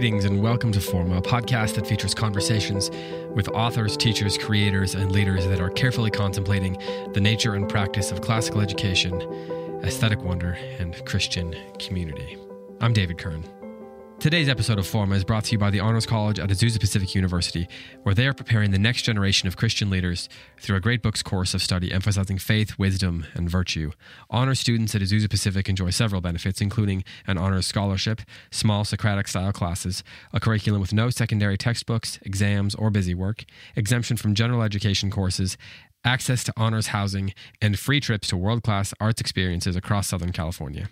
Greetings and welcome to Forma, a podcast that features conversations with authors, teachers, creators, and leaders that are carefully contemplating the nature and practice of classical education, aesthetic wonder, and Christian community. I'm David Kern. Today's episode of Forma is brought to you by the Honors College at Azusa Pacific University, where they are preparing the next generation of Christian leaders through a great books course of study emphasizing faith, wisdom, and virtue. Honors students at Azusa Pacific enjoy several benefits, including an honors scholarship, small Socratic style classes, a curriculum with no secondary textbooks, exams, or busy work, exemption from general education courses, access to honors housing, and free trips to world class arts experiences across Southern California.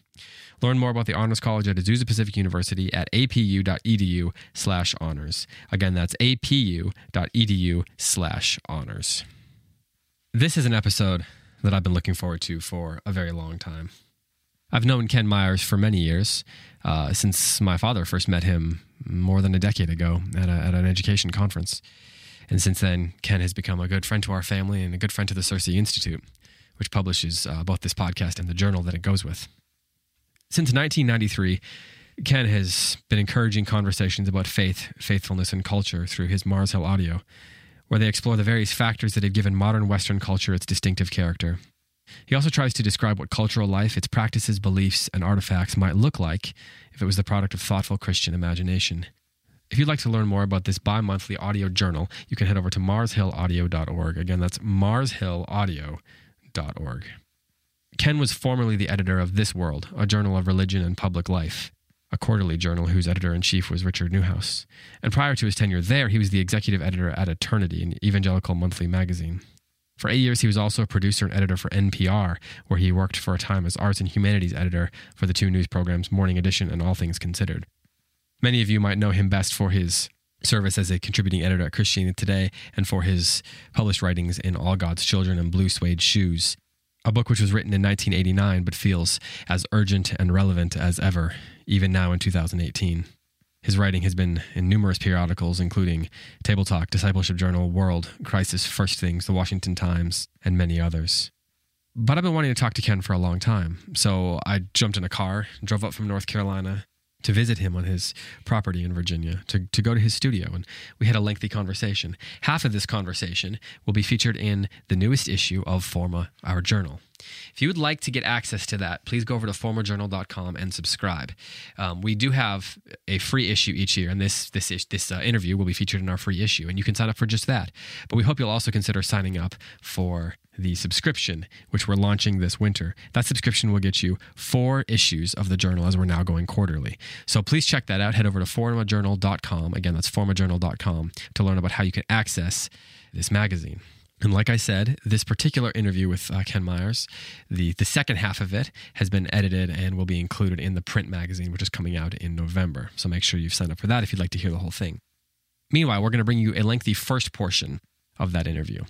Learn more about the Honors College at Azusa Pacific University at apu.edu slash honors. Again, that's apu.edu slash honors. This is an episode that I've been looking forward to for a very long time. I've known Ken Myers for many years, uh, since my father first met him more than a decade ago at, a, at an education conference. And since then, Ken has become a good friend to our family and a good friend to the Circe Institute, which publishes uh, both this podcast and the journal that it goes with. Since 1993, Ken has been encouraging conversations about faith, faithfulness, and culture through his Mars Hill audio, where they explore the various factors that have given modern Western culture its distinctive character. He also tries to describe what cultural life, its practices, beliefs, and artifacts might look like if it was the product of thoughtful Christian imagination. If you'd like to learn more about this bi monthly audio journal, you can head over to marshillaudio.org. Again, that's marshillaudio.org. Ken was formerly the editor of This World, a journal of religion and public life, a quarterly journal whose editor in chief was Richard Neuhaus. And prior to his tenure there, he was the executive editor at Eternity, an evangelical monthly magazine. For eight years, he was also a producer and editor for NPR, where he worked for a time as arts and humanities editor for the two news programs Morning Edition and All Things Considered. Many of you might know him best for his service as a contributing editor at Christianity Today and for his published writings in All God's Children and Blue Suede Shoes, a book which was written in 1989 but feels as urgent and relevant as ever, even now in 2018. His writing has been in numerous periodicals, including Table Talk, Discipleship Journal, World, Crisis, First Things, The Washington Times, and many others. But I've been wanting to talk to Ken for a long time, so I jumped in a car, drove up from North Carolina, to visit him on his property in Virginia, to, to go to his studio. And we had a lengthy conversation. Half of this conversation will be featured in the newest issue of Forma, our journal. If you would like to get access to that, please go over to formajournal.com and subscribe. Um, we do have a free issue each year, and this this this uh, interview will be featured in our free issue, and you can sign up for just that. But we hope you'll also consider signing up for the subscription, which we're launching this winter. That subscription will get you four issues of the journal as we're now going quarterly. So please check that out. Head over to formajournal.com. Again, that's formajournal.com to learn about how you can access this magazine. And like I said, this particular interview with uh, Ken Myers, the, the second half of it has been edited and will be included in the print magazine, which is coming out in November. So make sure you've signed up for that if you'd like to hear the whole thing. Meanwhile, we're going to bring you a lengthy first portion of that interview.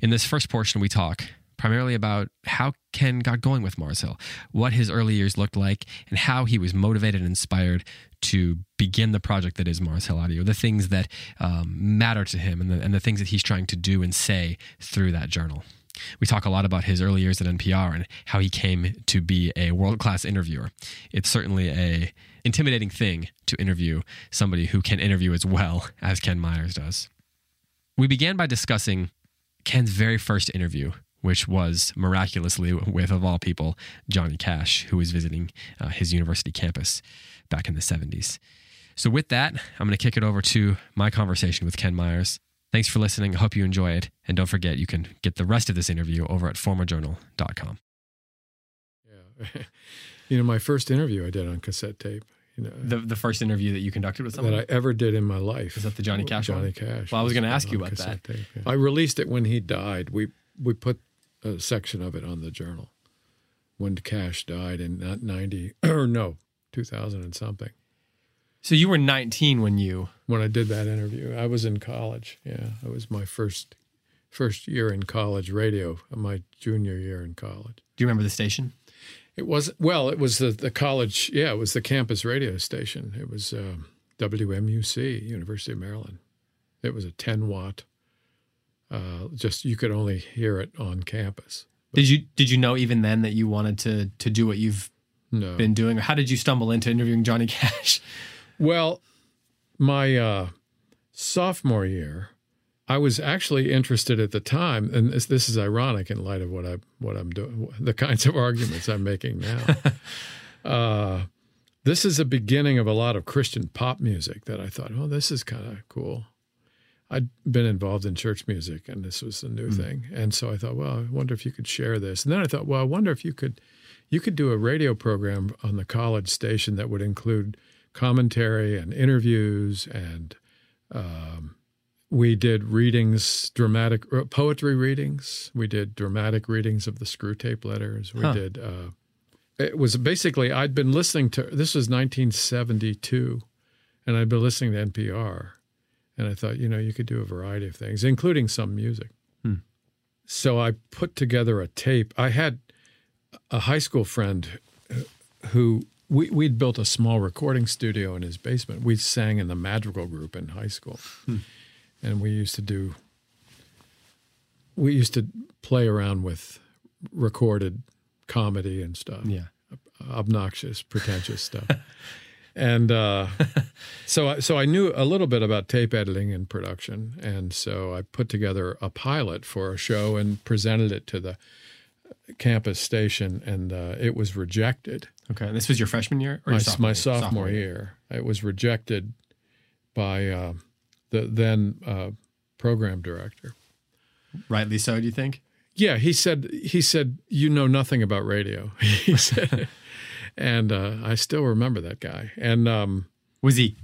In this first portion, we talk primarily about how Ken got going with Mars Hill, what his early years looked like, and how he was motivated and inspired to begin the project that is Mars Hill Audio, the things that um, matter to him, and the, and the things that he's trying to do and say through that journal. We talk a lot about his early years at NPR and how he came to be a world class interviewer. It's certainly a intimidating thing to interview somebody who can interview as well as Ken Myers does. We began by discussing Ken's very first interview, which was miraculously with, of all people, Johnny Cash, who was visiting uh, his university campus back in the 70s. So, with that, I'm going to kick it over to my conversation with Ken Myers. Thanks for listening. I hope you enjoy it. And don't forget, you can get the rest of this interview over at formajournal.com. Yeah. you know, my first interview I did on cassette tape. You know, the the first interview that you conducted with someone that I ever did in my life. Is that the Johnny Cash Johnny one? Cash. Well, I was going to ask you about that. Tape, yeah. I released it when he died. We we put a section of it on the journal when Cash died in not ninety or no two thousand and something. So you were 19 when you. When I did that interview, I was in college. Yeah, it was my first first year in college radio, my junior year in college. Do you remember the station? It was well, it was the the college. Yeah, it was the campus radio station. It was um, WMUC, University of Maryland. It was a 10 watt. Uh, just you could only hear it on campus. Did you did you know even then that you wanted to to do what you've No. been doing, or how did you stumble into interviewing Johnny Cash? Well, my uh, sophomore year, I was actually interested at the time, and this, this is ironic in light of what I what I'm doing, the kinds of arguments I'm making now. uh, this is a beginning of a lot of Christian pop music that I thought, oh, this is kind of cool. I'd been involved in church music, and this was a new thing, and so I thought, well, I wonder if you could share this. And then I thought, well, I wonder if you could you could do a radio program on the college station that would include commentary and interviews and um, we did readings dramatic uh, poetry readings we did dramatic readings of the Screwtape Letters we Huh. did uh, it was basically i'd been listening to this was 1972 and i'd been listening to npr and i thought you know you could do a variety of things including some music Hmm. so i put together a tape i had a high school friend who we, we'd built a small recording studio in his basement. We sang in the Madrigal group in high school. And we used to do, we used to play around with recorded comedy and stuff, Yeah. obnoxious, pretentious stuff. And uh, so, I, so I knew a little bit about tape editing and production, and so I put together a pilot for a show and presented it to the campus station, and uh, it was rejected Okay, and this was your freshman year or my, your my year? sophomore, year. It was rejected by uh, the then uh, program director. Rightly so, do you think? Yeah, he said he said you know nothing about radio. he said, and uh, I still remember that guy. And um, Was he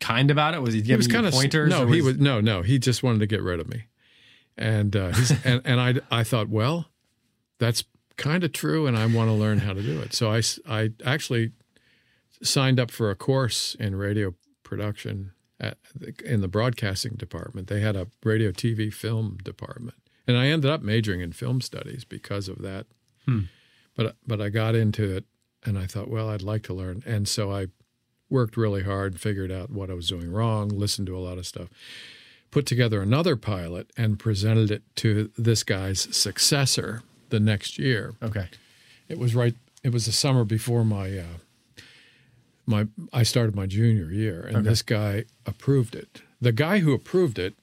kind about it? Was he he giving was you kind of pointers? no, or he was no, no. He just wanted to get rid of me. And uh, he's, and and I I thought, well, that's kind of true, and I want to learn how to do it. So I I actually signed up for a course in radio production at in the broadcasting department. They had a radio, TV, film department, and I ended up majoring in film studies because of that. But but I got into it, and I thought, well, I'd like to learn, and so I worked really hard, figured out what I was doing wrong, listened to a lot of stuff, put together another pilot, and presented it to this guy's successor the next year. Okay. It was right. It was the summer before my uh, my I started my junior year, and this guy approved it. The guy who approved it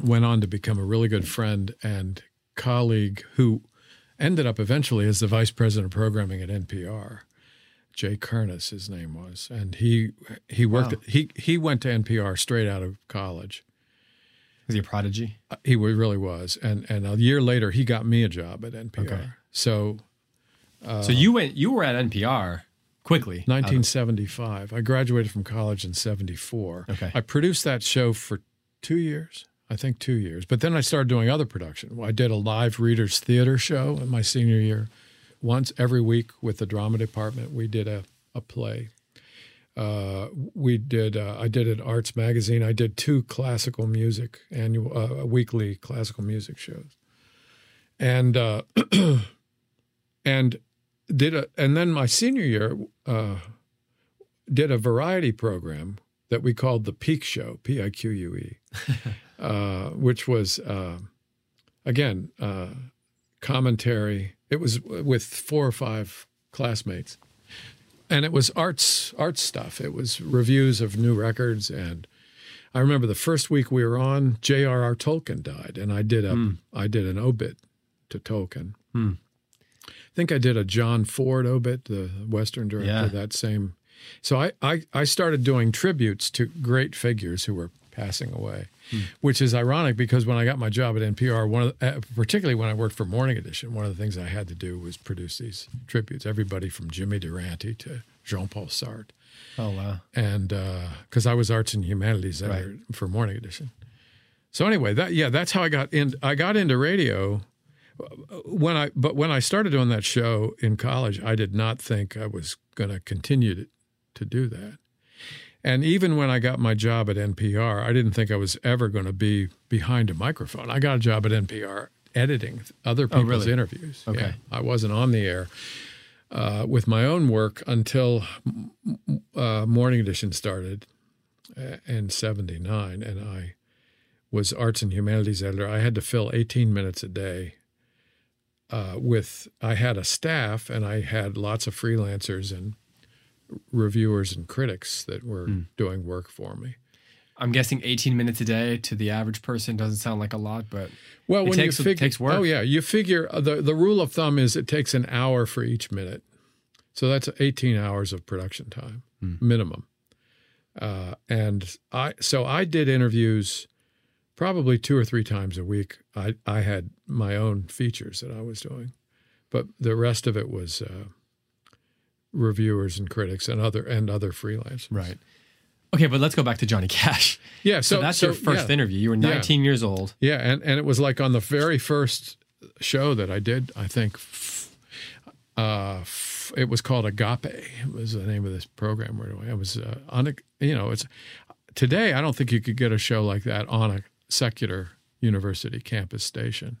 went on to become a really good friend and colleague who ended up eventually as the vice president of programming at NPR. Jay Kernis, his name was, and he he worked. Wow. He he went to NPR straight out of college. Was he a prodigy? Uh, he really was, and and a year later he got me a job at NPR. Okay. So so you went. You were at NPR quickly. 1975. I graduated from college in 74. Okay. I produced that show for two years, I think two years. But then I started doing other production. I did a live readers theater show in my senior year. Once every week with the drama department, we did a, a play. Uh, we did. Uh, I did an arts magazine. I did two classical music annual, uh, weekly classical music shows, and uh, and did a and then my senior year uh, did a variety program that we called the Pique Show, P I Q U E, uh, which was uh, again uh, commentary. It was with four or five classmates, and it was arts arts stuff. It was reviews of new records and. I remember the first week we were on, J.R.R. Tolkien died, and I did a I did an obit to Tolkien. I think I did a John Ford obit, the Western director, Yeah. that same. So I, I, I started doing tributes to great figures who were passing away, which is ironic because when I got my job at NPR, one of the, uh, particularly when I worked for Morning Edition, one of the things I had to do was produce these tributes. Everybody from Jimmy Durante to Jean-Paul Sartre Oh wow. and because I was arts and humanities editor Right. for Morning Edition, So anyway, that yeah, that's how I got in. I got into radio when I but when I started doing that show in college, I did not think I was going to continue to, to do that. And even when I got my job at NPR, I didn't think I was ever going to be behind a microphone. I got a job at NPR editing other people's really? interviews. Okay. Yeah, I wasn't on the air uh, with my own work until uh, Morning Edition started uh, in '79, and I was arts and humanities editor. I had to fill 18 minutes a day uh, with. I had a staff, and I had lots of freelancers and reviewers and critics that were Hmm. doing work for me. I'm guessing 18 minutes a day to the average person doesn't sound like a lot, but Well, It when takes- you it figure, takes work. oh yeah, you figure uh, the the rule of thumb is it takes an hour for each minute, so that's 18 hours of production time Hmm. minimum. Uh, and I so I did interviews probably two or three times a week. I I had my own features that I was doing, but the rest of it was uh, reviewers and critics and other and other freelancers. right. Okay, but let's go back to Johnny Cash. Yeah. So, So, that's so, your first yeah. interview. You were Yeah. 19 years old. Yeah, and, and it was like on the very first show that I did, I think uh, f- it was called Agape. It was the name of this program we're doing. It was uh, on a, you know, it's today I don't think you could get a show like that on a secular university campus station.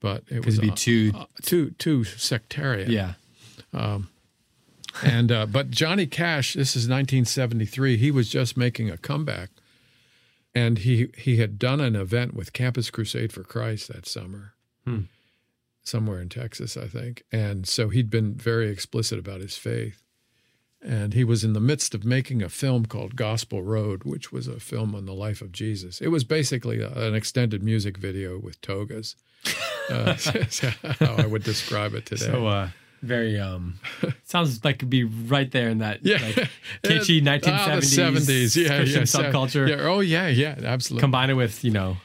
But it was it'd be on- too- uh, too too sectarian. Yeah. And uh, but Johnny Cash, this is 1973. He was just making a comeback, and he he had done an event with Campus Crusade for Christ that summer, somewhere in Texas, I think. And so he'd been very explicit about his faith, and he was in the midst of making a film called Gospel Road, which was a film on the life of Jesus. It was basically a, an extended music video with togas. Uh, how I would describe it today. So, uh, very, um, sounds like it'd be right there in that Yeah. like, kitschy Ah, 1970s the 70s. Yeah, Christian yeah, subculture. Yeah. Oh, yeah, yeah, absolutely. Combine it with, you know,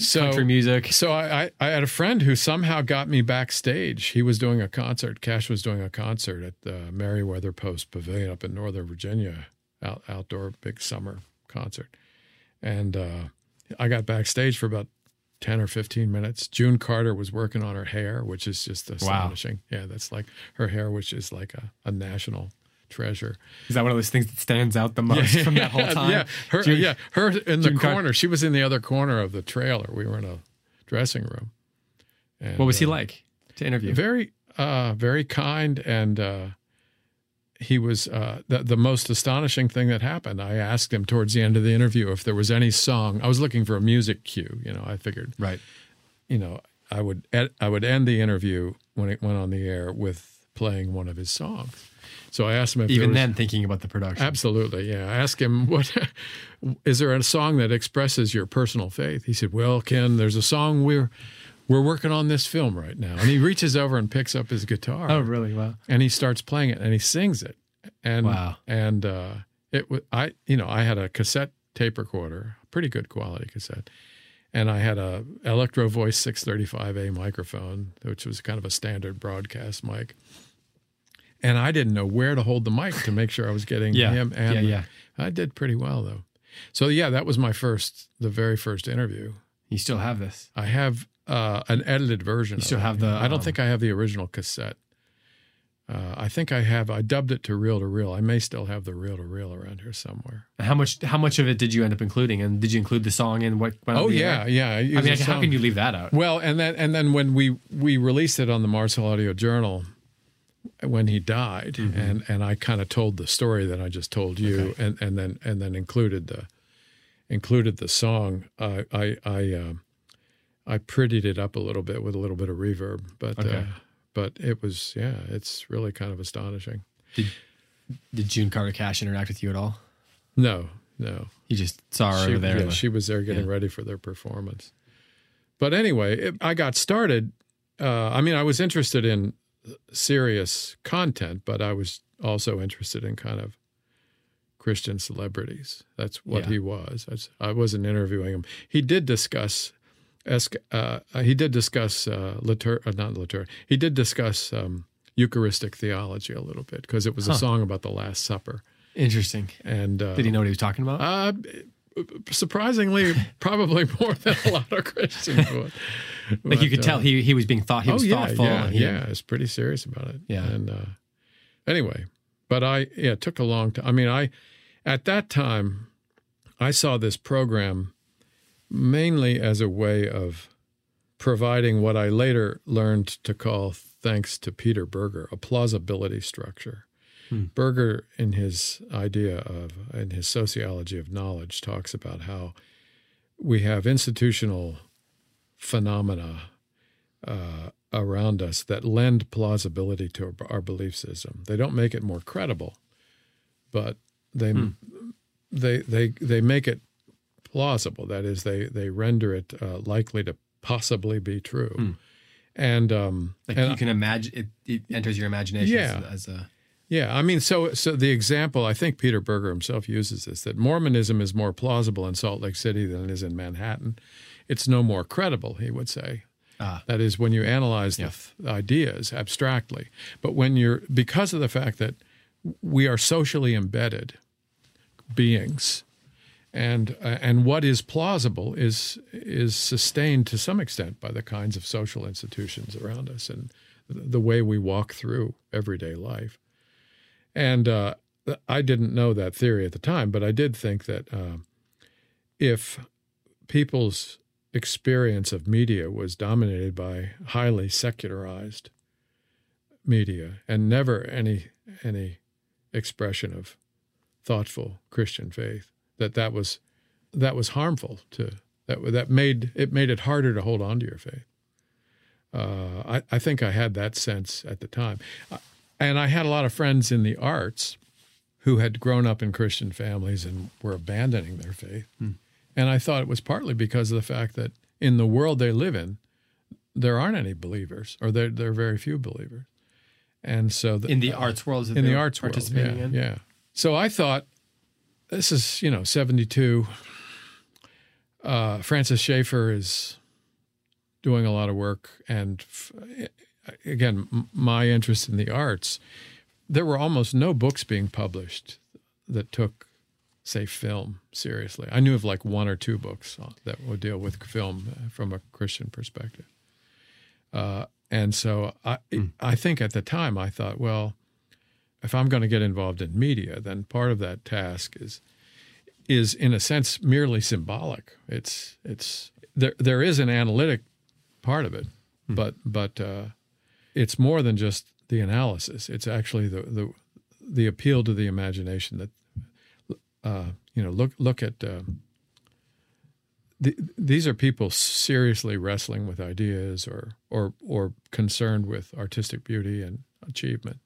so, country music. So I, I, I had a friend who somehow got me backstage. He was doing a concert. Cash was doing a concert at the Merriweather Post Pavilion up in Northern Virginia, out, outdoor big summer concert. And uh, I got backstage for about 10 or 15 minutes. June Carter was working on her hair, which is just astonishing. Yeah, that's like her hair, which is like a, a national treasure. Is that one of those things that stands out the most from that whole time? Yeah, her, June- yeah, her in the June Car- corner. she was in the other corner of the trailer. We were in a dressing room. And, What was he uh, like to interview? Very, uh, very kind, and uh, he was uh, the the most astonishing thing that happened. I asked him towards the end of the interview if there was any song. I was looking for a music cue. You know, I figured, right. you know, I would ed- I would end the interview when it went on the air with playing one of his songs. So I asked him if Even was- then, thinking about the production. Absolutely, yeah. I asked him, "What is there a song that expresses your personal faith?" He said, "Well, Ken, there's a song we're we're working on this film right now." And he reaches over and picks up his guitar, Oh, really? Wow. and he starts playing it, and he sings it. And Wow. and uh, it was I, you know, I had a cassette tape recorder, pretty good quality cassette, and I had a Electro Voice 635A microphone, which was kind of a standard broadcast mic. And I didn't know where to hold the mic to make sure I was getting Yeah. him and Yeah, yeah. I did pretty well though. So yeah, that was my first, the very first interview. You still have this. I have uh, an edited version. You still it. have the, I don't um, think I have the original cassette. Uh, I think I have. I dubbed it to reel to reel. I may still have the reel to reel around here somewhere. How much? How much of it did you end up including? And did you include the song in what? went Oh the yeah, air? yeah. I mean, how can you leave that out? Well, and then and then when we we released it on the Mars Hill Audio Journal when he died, Mm-hmm. and and I kind of told the story that I just told you, and and then and then included the included the song. I I I, um I prettied it up a little bit with a little bit of reverb, but uh, but it was yeah, it's really kind of astonishing. Did June Carter Cash interact with you at all? No, no. You just saw her she, over there. yeah, the- she was there getting yeah. ready for their performance. But anyway, it, I got started. Uh, I mean, I was interested in serious content, but I was also interested in kind of Christian celebrities. That's what Yeah. he was. That's, I wasn't interviewing him. He did discuss. Uh, he did discuss uh, litur- uh, not litur- He did discuss um, Eucharistic theology a little bit because it was a song about the Last Supper. Interesting. And uh, Did he know what he was talking about? uh, surprisingly, probably more than a lot of Christians would. Like you But, could tell uh, he he was being thought he was oh yeah, thoughtful. yeah, he- yeah. It's pretty serious about it. Yeah. And uh, anyway, but I yeah, it took a long time. I mean, I at that time I saw this program mainly as a way of providing what I later learned to call, thanks to Peter Berger, a plausibility structure. Berger, in his idea of, in his sociology of knowledge, talks about how we have institutional phenomena uh, around us that lend plausibility to our, belief system. They don't make it more credible, but they they they they make it plausible. That is, they they render it uh, likely to possibly be true. And um, Like and you can imagine it, it enters your imagination Yeah. as, as a yeah, I mean, so so the example I think Peter Berger himself uses this that Mormonism is more plausible in Salt Lake City than it is in Manhattan. It's no more credible, he would say. Ah. That is when you analyze the th- ideas abstractly, but when you're because of the fact that we are socially embedded beings, and uh, and what is plausible is is sustained to some extent by the kinds of social institutions around us and the way we walk through everyday life. And uh, I didn't know that theory at the time, but I did think that uh, if people's experience of media was dominated by highly secularized media and never any any expression of thoughtful Christian faith, that that was that was harmful to that that made it made it harder to hold on to your faith. Uh, I, I think I had that sense at the time. And I had a lot of friends in the arts who had grown up in Christian families and were abandoning their faith. And I thought it was partly because of the fact that in the world they live in, there aren't any believers, or there, there are very few believers. And so the, in the arts world in the arts world, yeah, in. yeah. So I thought, this is you know seventy two. Uh, Francis Schaeffer is doing a lot of work, and f- again, m- my interest in the arts. There were almost no books being published that took, say, film seriously. I knew of like one or two books uh, that would deal with film uh, from a Christian perspective. Uh, and so I, I think at the time I thought, well, if I'm going to get involved in media, then part of that task is is in a sense merely symbolic. It's it's there there is an analytic part of it, but but uh, it's more than just the analysis. It's actually the the the appeal to the imagination that uh, you know look look at. Uh, the, these are people seriously wrestling with ideas or or or concerned with artistic beauty and achievement.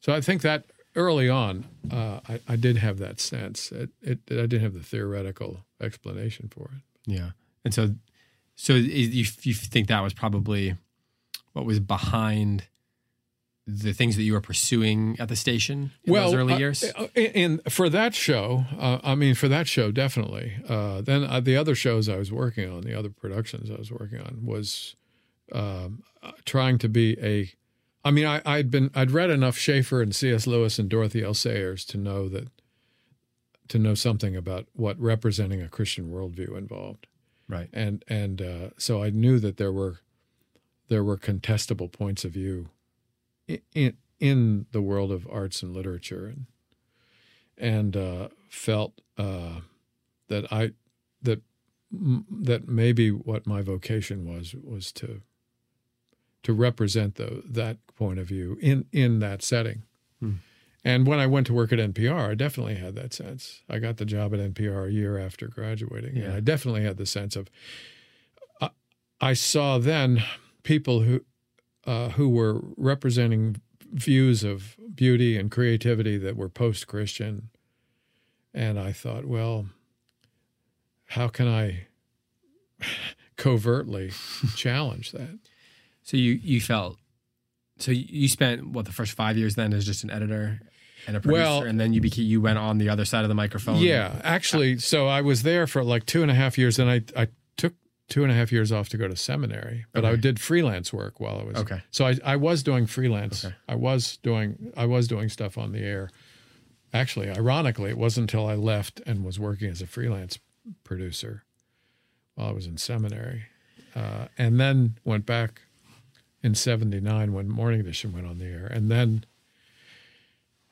So I think that early on, uh, I, I did have that sense. It, it, I didn't have the theoretical explanation for it. Yeah. And so, so you, you think that was probably what was behind the things that you were pursuing at the station in those early uh, years? uh, in, for that show, uh, I mean, for that show, definitely. Uh, then uh, the other shows I was working on, the other productions I was working on, was um, uh, trying to be a. I mean, I, I'd been I'd read enough Schaeffer and C.S. Lewis and Dorothy L. Sayers to know that to know something about what representing a Christian worldview involved. right. and and uh, so I knew that there were there were contestable points of view in in, the world of arts and literature, and and uh, felt uh, that I that that maybe what my vocation was was to to represent the, that point of view in in that setting. And when I went to work at NPR, I definitely had that sense. I got the job at NPR a year after graduating. And I definitely had the sense of I, I saw then people who uh, who were representing views of beauty and creativity that were post-Christian, and I thought, well, how can I covertly challenge that? So you, you felt, so you- spent what the first five years then as just an editor and a producer, Well- and then you became, you went on the other side of the microphone. Yeah, actually, so I was there for like two and a half years, and I I took two and a half years off to go to seminary, but I did freelance work while I was Okay. So I I was doing freelance. Okay. I was doing I was doing stuff on the air actually, ironically, it wasn't until I left and was working as a freelance producer while I was in seminary, uh, and then went back in '79 when Morning Edition went on the air, and then.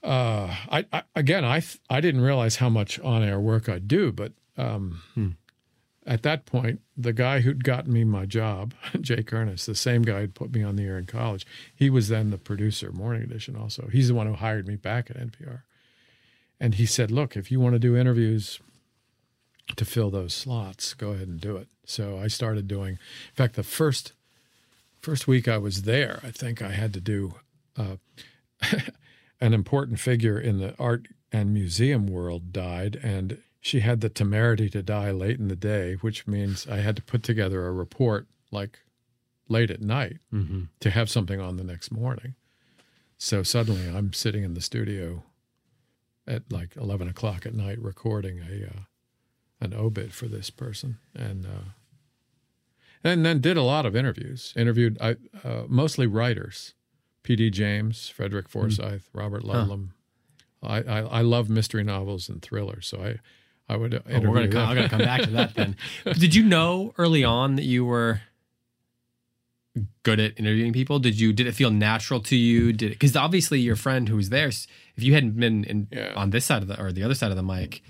Uh, I, I again, I I didn't realize how much on-air work I do, but um, at that point, the guy who'd gotten me my job, Jay Kernis, the same guy who'd put me on the air in college, he was then the producer Morning Edition also. He's the one who hired me back at NPR. And he said, Look, if you want to do interviews to fill those slots, go ahead and do it. So I started doing, in fact, the first first week I was there, I think I had to do uh, an important figure in the art and museum world died, and she had the temerity to die late in the day, which means I had to put together a report like late at night Mm-hmm. to have something on the next morning. So suddenly I'm sitting in the studio at like 11 o'clock at night recording a uh, an obit for this person and uh, and then did a lot of interviews interviewed I, uh, mostly writers P.D. James, Frederick Forsyth, Robert Ludlum. I, I I love mystery novels and thrillers, so I I would Oh, we're gonna come. I'm gonna come back to that then. Did you know early on that you were good at interviewing people? Did you did it feel natural to you? Did because obviously your friend who was there, if you hadn't been in Yeah. on this side of the or the other side of the mic,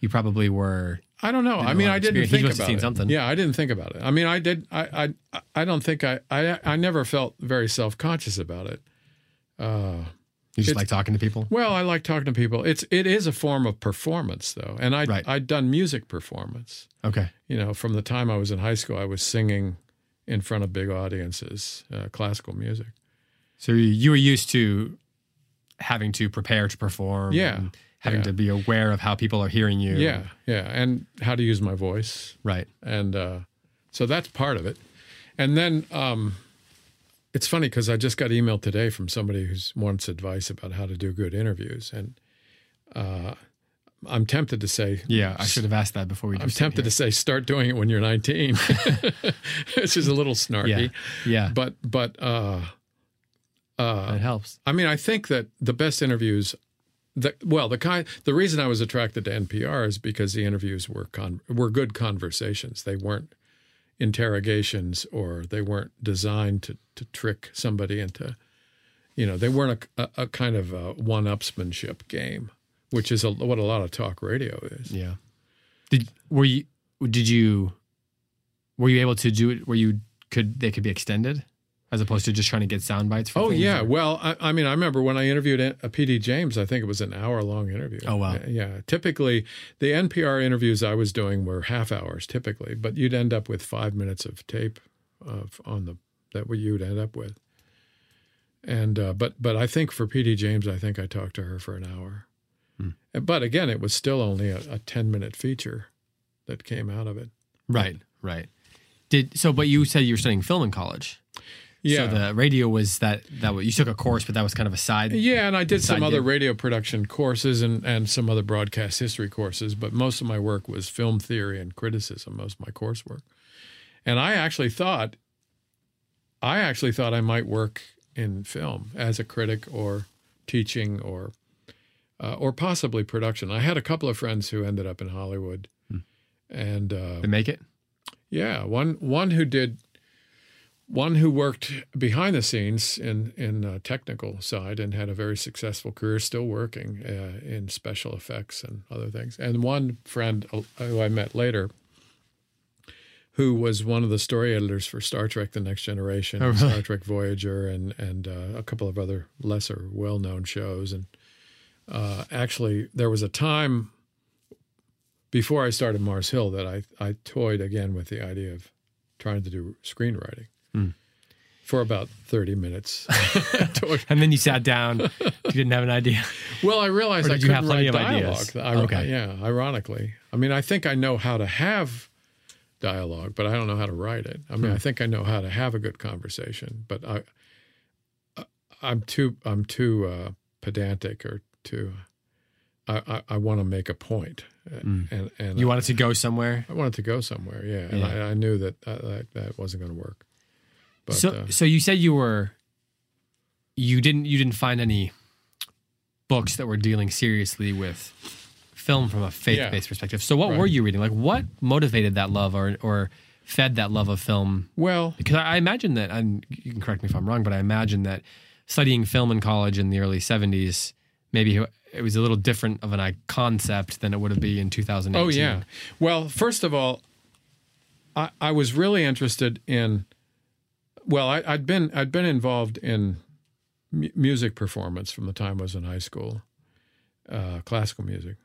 you probably were. I don't know. I mean, I didn't experience. Think about it. something. Yeah, I didn't think about it. I mean, I did. I I I don't think I I I never felt very self conscious about it. Uh, You just It's- like talking to people. well, I like talking to people. It's it is a form of performance, though, and I Right. I'd done music performance. Okay. You know, from the time I was in high school, I was singing in front of big audiences, uh, classical music. So you, were used to having to prepare to perform. Yeah. having Yeah. to be aware of how people are hearing you. Yeah, yeah, and how to use my voice. Right. and uh, so that's part of it. And then um, it's funny because I just got emailed today from somebody who wants advice about how to do good interviews, and uh, I'm tempted to say, Yeah. I should have asked that before we. I'm tempted to say, start doing it when you're 19, which is a little Yeah. snarky, Yeah. but but uh, uh, it helps. I mean, I think that the best interviews, that well, the kind, the reason I was attracted to NPR is because the interviews were con, were good conversations. They weren't interrogations or they weren't designed to to trick somebody into, you know, they weren't a, a, a kind of a one-upsmanship game, which is a, what a lot of talk radio is. Yeah. Did were you did you were you able to do it where you could they could be extended as opposed to just trying to get sound bites? For Oh yeah, or- well, I, I mean, I remember when I interviewed a PD James. I think it was an hour-long interview. Oh, wow. Yeah. Typically, the NPR interviews I was doing were half hours, typically, but you'd end up with five minutes of tape of on the that you'd end up with. And uh, but but I think for PD James, I think I talked to her for an hour. Hmm. But again, it was still only a, a ten-minute feature that came out of it. Right. Right. Did so? But you said you were studying film in college. Yeah. So the radio was that that was, you took a course, but that was kind of a side. Yeah, and I did some other gig. radio production courses and, and some other broadcast history courses, but most of my work was film theory and criticism, most of my coursework. And I actually thought I actually thought I might work in film as a critic or teaching or uh, or possibly production. I had a couple of friends who ended up in Hollywood. And uh, To make it. yeah, one one who did one who worked behind the scenes in in uh, technical side and had a very successful career, still working uh, in special effects and other things. And one friend uh, who I met later, who was one of the story editors for Star Trek: The Next Generation, Oh? Star Trek Voyager, and and uh, a couple of other lesser well known shows. And uh, actually, there was a time before I started Mars Hill that I, I toyed again with the idea of trying to do screenwriting Hmm. for about 30 minutes. And then you sat down. you didn't have an idea. well, I realized I you couldn't have plenty write of dialogue. ideas? I- Okay. Yeah, ironically. I mean, I think I know how to have dialogue, but I don't know how to write it. I Hmm. mean, I think I know how to have a good conversation, but I, I'm too I'm too uh, pedantic or too. I, I, I want to make a point, and and Hmm. You wanted to go somewhere. I wanted to go somewhere, yeah, and I, I knew that uh, that, that wasn't going to work. But so uh, so you said you were you didn't you didn't find any books that were dealing seriously with film from a faith-based Yeah. perspective. So, what Right. were you reading? Like, what motivated that love, or or fed that love of film? Well, Because I I imagine that, and you can correct me if I'm wrong, but I imagine that studying film in college in the early '70s, maybe it was a little different of an concept than it would have been in 2018. Oh yeah. Well, first of all, I, I was really interested in. Well, I, I'd been I'd been involved in mu- music performance from the time I was in high school, uh, classical music,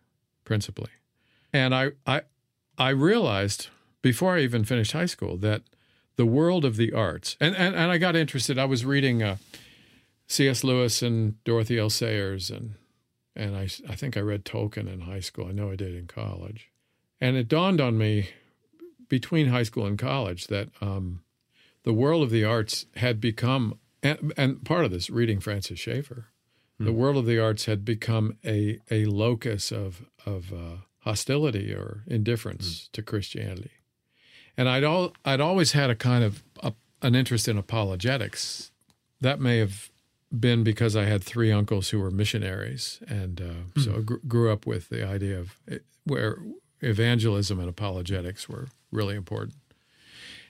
principally, and I I I realized before I even finished high school that the world of the arts and and, and I got interested. I was reading uh, C.S. Lewis and Dorothy L. Sayers and and I, I think I read Tolkien in high school. I know I did in college. And it dawned on me between high school and college that um, the world of the arts had become, and, and part of this, reading Francis Schaeffer, the world of the arts had become a, a locus of, of uh, hostility or indifference to Christianity. And I'd, all, I'd always had a kind of a, an interest in apologetics. That may have been because I had three uncles who were missionaries, and uh, so I gr- grew up with the idea of it, where evangelism and apologetics were really important.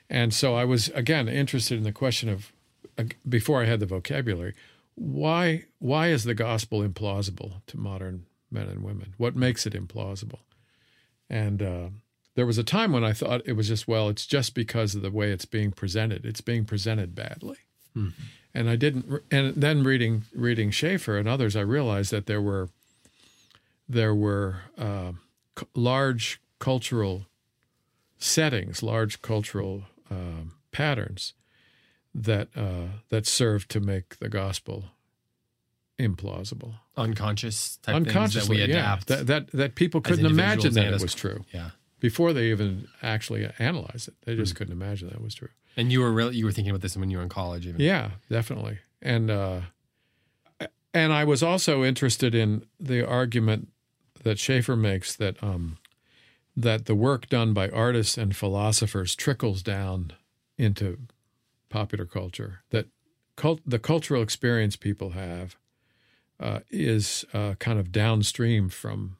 And so I was again interested in the question of uh, before I had the vocabulary, why why is the gospel implausible to modern men and women? What makes it implausible? And uh, there was a time when I thought it was just well, it's just because of the way it's being presented. It's being presented badly and I didn't. And then reading reading Schaeffer and others, I realized that there were there were uh, c- large cultural settings, large cultural um, patterns that uh, that served to make the gospel implausible, unconscious type things that unconsciously. we yeah, adapt. that, that that people couldn't imagine that it was true yeah. before they even actually analyzed it. They just Hmm. couldn't imagine that was true. And you were really you were thinking about this when you were in college, even. Yeah, definitely. And uh, and I was also interested in the argument that Schaeffer makes that um, that the work done by artists and philosophers trickles down into popular culture. That cult, the cultural experience people have uh, is uh, kind of downstream from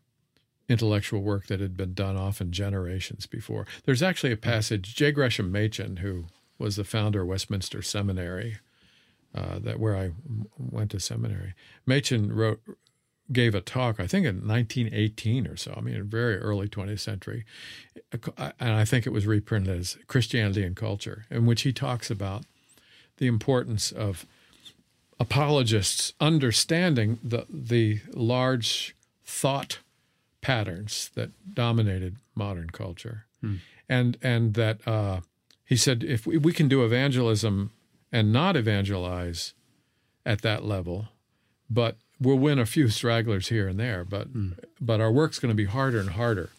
intellectual work that had been done often generations before. There's actually a passage, J. Gresham Machen, who was the founder of Westminster Seminary, uh, that where I went to seminary. Machen wrote, gave a talk, I think in 1918 or so. I mean, very early 20th century, and I think it was reprinted as Christianity and Culture, in which he talks about the importance of apologists understanding the the large thought patterns that dominated modern culture, and and that uh, he said if we, we can do evangelism and not evangelize at that level, but we'll win a few stragglers here and there, but but our work's going to be harder and harder.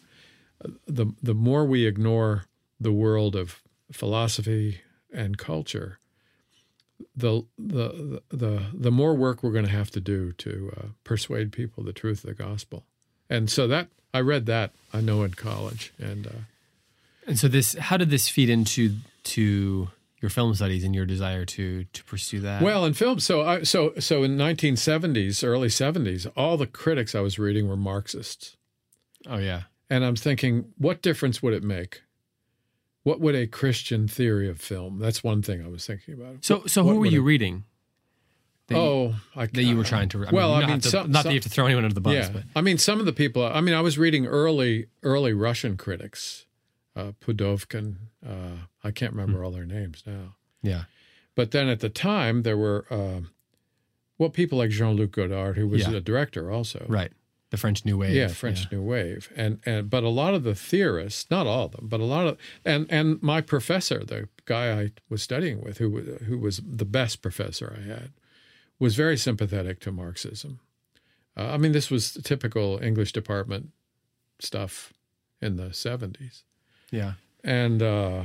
The the more we ignore the world of philosophy and culture, the the the the more work we're going to have to do to uh, persuade people the truth of the gospel. And so that I read that I know in college, and uh, And so this how did this feed into to your film studies and your desire to to pursue that? well in film. So I so so in 1970s, early 70s, all the critics I was reading were Marxists, oh yeah. and I'm thinking, what difference would it make? What would a Christian theory of film? That's one thing I was thinking about. So so What who were you it- reading? That you, Oh, I, that you were trying to. I well, mean, I not mean, to- some- not that you have to throw anyone under the bus, yeah, but I mean, some of the people. I mean, I was reading early, early Russian critics, uh, Pudovkin. Uh, I can't remember all their names now. yeah, But then at the time, there were uh, well, people like Jean Luc Godard, who was Yeah. a director also. right. The French New Wave. Yeah, French New Wave, and and but a lot of the theorists, not all of them, but a lot of and and my professor, the guy I was studying with, who who was the best professor I had, was very sympathetic to Marxism. Uh, I mean, this was typical English department stuff in the seventies, Yeah. and uh,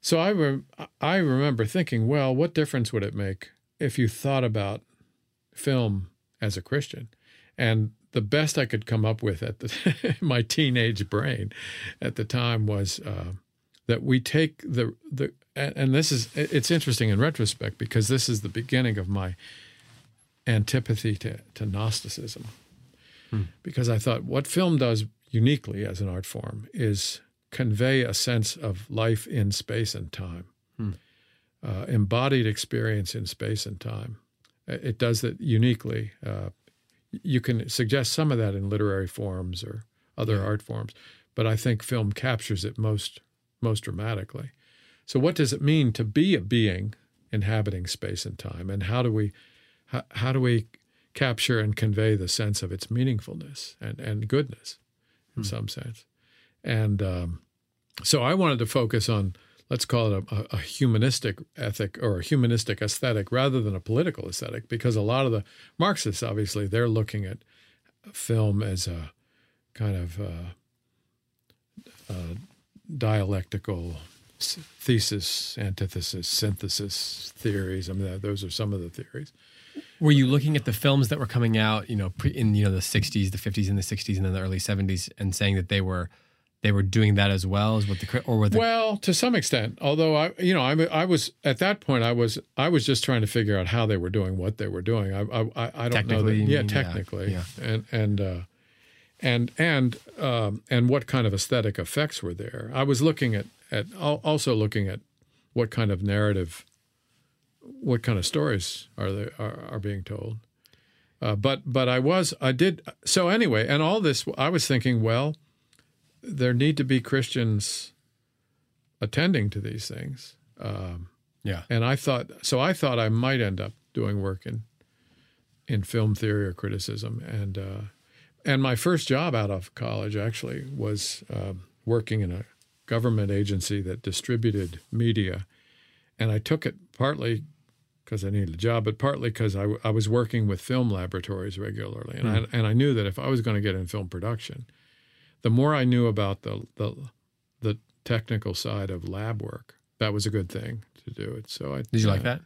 so I rem- I remember thinking, well, what difference would it make if you thought about film as a Christian? And the best I could come up with at the my teenage brain at the time was uh, that we take the the and this is it's interesting in retrospect because this is the beginning of my antipathy to, to Gnosticism. because I thought what film does uniquely as an art form is convey a sense of life in space and time, uh, embodied experience in space and time. Uh, It does that uniquely. Uh, you can suggest some of that in literary forms or other art forms, but I think film captures it most most dramatically. So, what does it mean to be a being inhabiting space and time, and how do we how, how do we capture and convey the sense of its meaningfulness and and goodness, in some sense? And um, so, I wanted to focus on let's call it a, a, humanistic ethic or a humanistic aesthetic rather than a political aesthetic, because a lot of the Marxists, obviously, they're looking at film as a kind of uh, uh, dialectical thesis, antithesis, synthesis theories. I mean, those are some of the theories. Were you looking at the films that were coming out, you know, in you know the '60s, the '50s, and the '60s, and then the early '70s, and saying that they were they were doing that as well as what the or were the Well, to some extent, although I, you know, I, I was at that point, I was, I was just trying to figure out how they were doing what they were doing. I, I, I- I don't know that. Yeah, mean? Technically, yeah. and and uh, and and um, and what kind of aesthetic effects were there? I was looking at at also looking at what kind of narrative, what kind of stories are they are, are being told. Uh, but but I was I did so anyway, and all this I was thinking, well, there need to be Christians attending to these things. Um, yeah and I thought so. I thought I might end up doing work in in film theory or criticism, and uh, and my first job out of college actually was um, working in a government agency that distributed media, and I took it partly because I needed a job, but partly because I, w- I was working with film laboratories regularly, and I, and I knew that if I was going to get in film production, the more I knew about the the the technical side of lab work, that was a good thing to do it. So I did you like uh, that?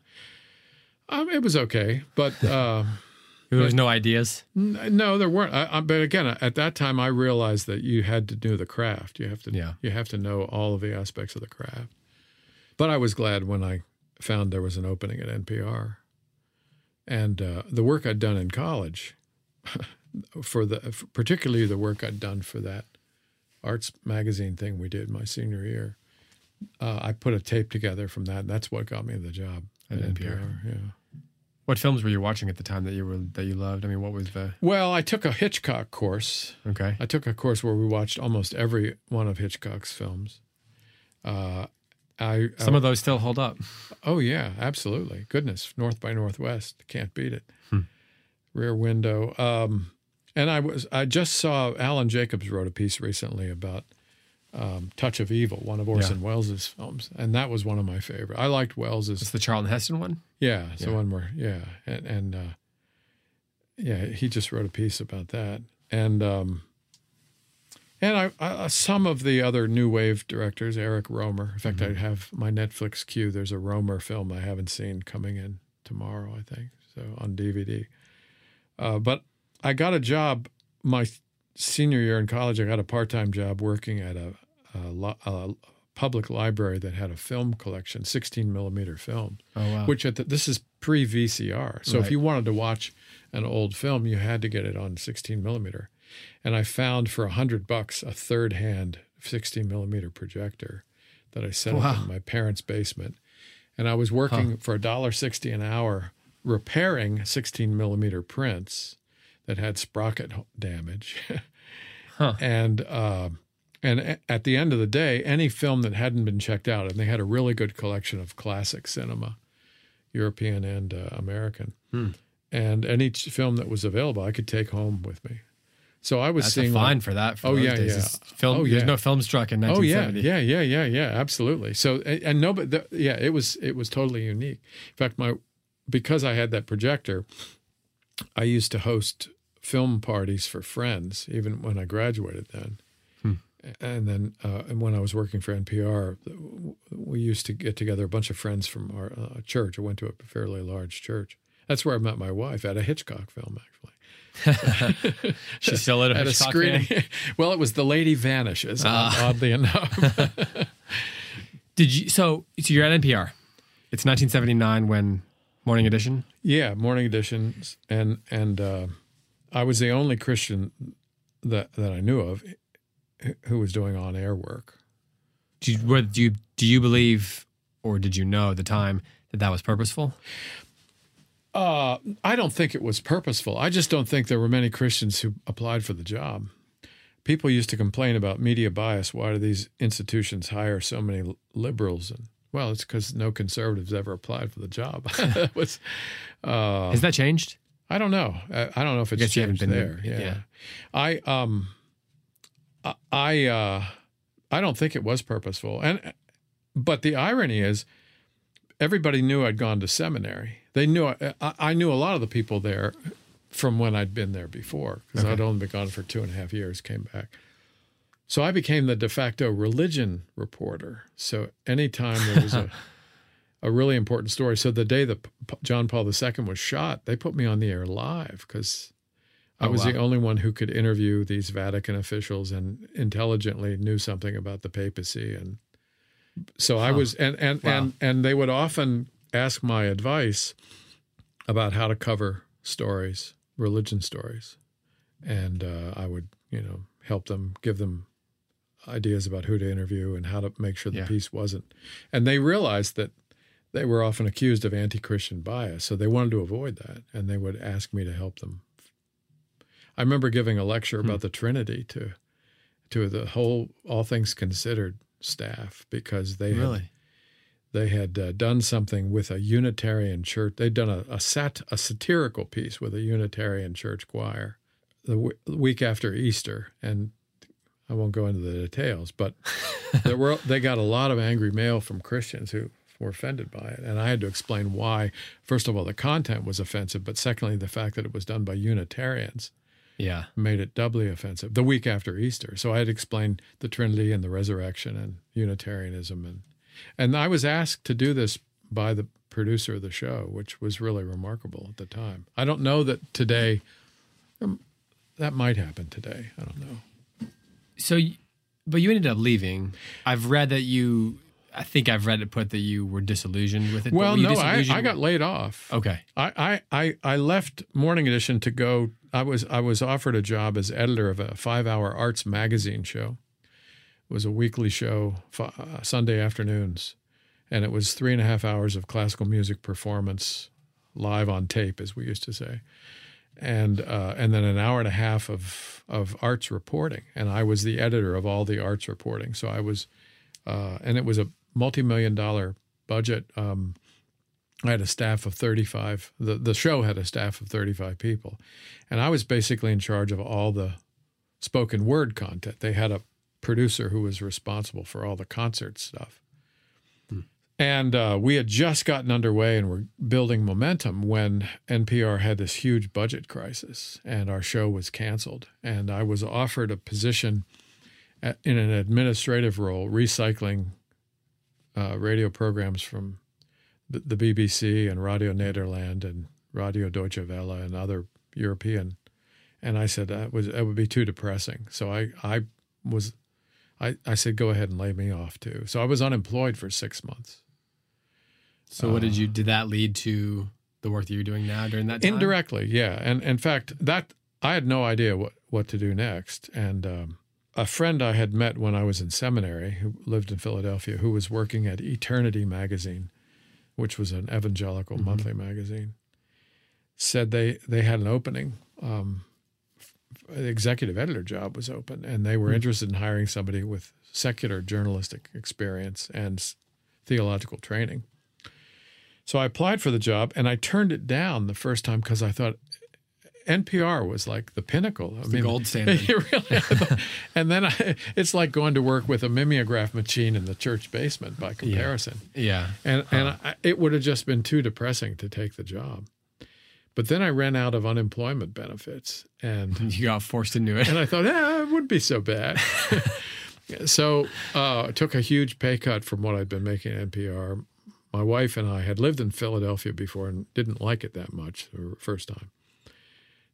Um, it was okay, but uh, There was no ideas. n- no, there weren't. I, I, but again, at that time, I realized that you had to do the craft. You have to, Yeah. you have to know all of the aspects of the craft. But I was glad when I found there was an opening at NPR, and uh, the work I'd done in college, for the particularly the work I'd done for that arts magazine thing we did my senior year. Uh, I put a tape together from that, and that's what got me the job At at, NPR. NPR. Yeah. What films were you watching at the time that you were that you loved? I mean, what was the Well, I took a Hitchcock course. okay? I took a course where we watched almost every one of Hitchcock's films. Uh, I Some of those still hold up. oh yeah, absolutely. Goodness, North by Northwest, can't beat it. Rear Window. Um, and I was I just saw Alan Jacobs wrote a piece recently about um, Touch of Evil, one of Orson Welles' films, and that was one of my favorite. I liked Welles's It's the Charlton Heston one. yeah, it's the one where yeah, and and uh, yeah, he just wrote a piece about that, and um, and I, I some of the other new wave directors, Eric Rohmer. In fact, I have my Netflix queue. There's a Rohmer film I haven't seen coming in tomorrow, I think, so on DVD. Uh, but I got a job my senior year in college. I got a part time job working at a, a, a public library that had a film collection, 16 millimeter film. Oh wow. which at the, this is pre VCR. So Right. if you wanted to watch an old film, you had to get it on 16 millimeter. And I found for a hundred bucks a third hand 16 millimeter projector that I set Wow. up in my parents' basement. And I was working for a dollar sixty an hour repairing 16 millimeter prints that had sprocket damage. Huh. And uh, and at the end of the day, any film that hadn't been checked out, and they had a really good collection of classic cinema, European and uh, American, Hmm. and any ch- film that was available, I could take home with me. So I was That's seeing a like- fine for that. For Oh, those yeah, days. yeah. It's Film. Oh, There's yeah. no film struck in 1970. Oh yeah, yeah, yeah, yeah, yeah, absolutely. So and, and no, but the, yeah, it was it was totally unique. In fact, my because I had that projector, I used to host film parties for friends, even when I graduated. Then, and then uh, and when I was working for NPR, we used to get together a bunch of friends from our uh, church. I went to a fairly large church. That's where I met my wife at a Hitchcock film, actually. She's still at a, At a screening. well, it was The Lady Vanishes, Ah. oddly enough. Did you? So, so you're at NPR. It's 1979 when Morning Edition. Yeah, morning editions, and and uh, I was the only Christian that that I knew of who was doing on air work. Do you, what, do you do you believe, or did you know at the time that that was purposeful? Uh, I don't think it was purposeful. I just don't think there were many Christians who applied for the job. People used to complain about media bias. Why do these institutions hire so many liberals? And well, it's because no conservatives ever applied for the job. was, uh, Has that changed? I don't know. I, I don't know if it's guess you haven't been there. there. Yeah. Yeah. I um, I- I uh, I don't think it was purposeful. And but the irony is, everybody knew I'd gone to seminary. They knew I, I knew a lot of the people there from when I'd been there before because I'd only been gone for two and a half years. Came back. So I became the de facto religion reporter. So anytime there was a a really important story. So the day that P- John Paul II was shot, they put me on the air live because I Oh, was wow. the only one who could interview these Vatican officials and intelligently knew something about the papacy. And so I was, and and Wow. and and they would often ask my advice about how to cover stories, religion stories, and uh, I would, you know, help them, give them ideas about who to interview and how to make sure the Yeah. piece wasn't. And they realized that they were often accused of anti-Christian bias, so they wanted to avoid that, and they would ask me to help them. I remember giving a lecture Hmm. about the Trinity to to the whole All Things Considered staff because they had they had uh, done something with a Unitarian church. They'd done a, a sat a satirical piece with a Unitarian church choir the w- week after Easter, and I won't go into the details, but there were they got a lot of angry mail from Christians who were offended by it, and I had to explain why. First of all, the content was offensive, but secondly, the fact that it was done by Unitarians Yeah. made it doubly offensive the week after Easter. So I had explained the Trinity and the resurrection and Unitarianism and and I was asked to do this by the producer of the show, which was really remarkable at the time. I don't know that today um, that might happen today. I don't know. So, but you ended up leaving. I've read that you. I think I've read it put that you were disillusioned with it. Well, no, I, I got laid off. Okay. I, I, I, left Morning Edition to go. I was I was offered a job as editor of a five hour arts magazine show. It was a weekly show, uh, Sunday afternoons, and it was three and a half hours of classical music performance, live on tape, as we used to say, and uh, and then an hour and a half of of arts reporting. And I was the editor of all the arts reporting. So I was, uh, and it was a multi million dollar budget. Um, I had a staff of 35. The, the show had a staff of 35 people. And I was basically in charge of all the spoken word content. They had a producer who was responsible for all the concert stuff. And uh, we had just gotten underway and were building momentum when NPR had this huge budget crisis and our show was canceled. And I was offered a position at, in an administrative role, recycling uh, radio programs from the, the BBC and Radio Nederland and Radio Deutsche Welle and other European. And I said that was that would be too depressing. So I I was I, I said go ahead and lay me off too. So I was unemployed for six months. So, what did you? Did that lead to the work that you're doing now during that time? Indirectly, yeah. And in fact, that I had no idea what what to do next. And um, a friend I had met when I was in seminary, who lived in Philadelphia, who was working at Eternity magazine, which was an evangelical monthly magazine, said they they had an opening. Um, the executive editor job was open, and they were interested in hiring somebody with secular journalistic experience and theological training. So I applied for the job, and I turned it down the first time because I thought NPR was like the pinnacle. I the gold standard. Really- and then I, it's like going to work with a mimeograph machine in the church basement by comparison. Yeah. And and I, it would have just been too depressing to take the job. But then I ran out of unemployment benefits, and You got forced into it. and I thought, eh, it wouldn't be so bad. so uh, I took a huge pay cut from what I'd been making at NPR. My wife and I had lived in Philadelphia before and didn't like it that much the first time.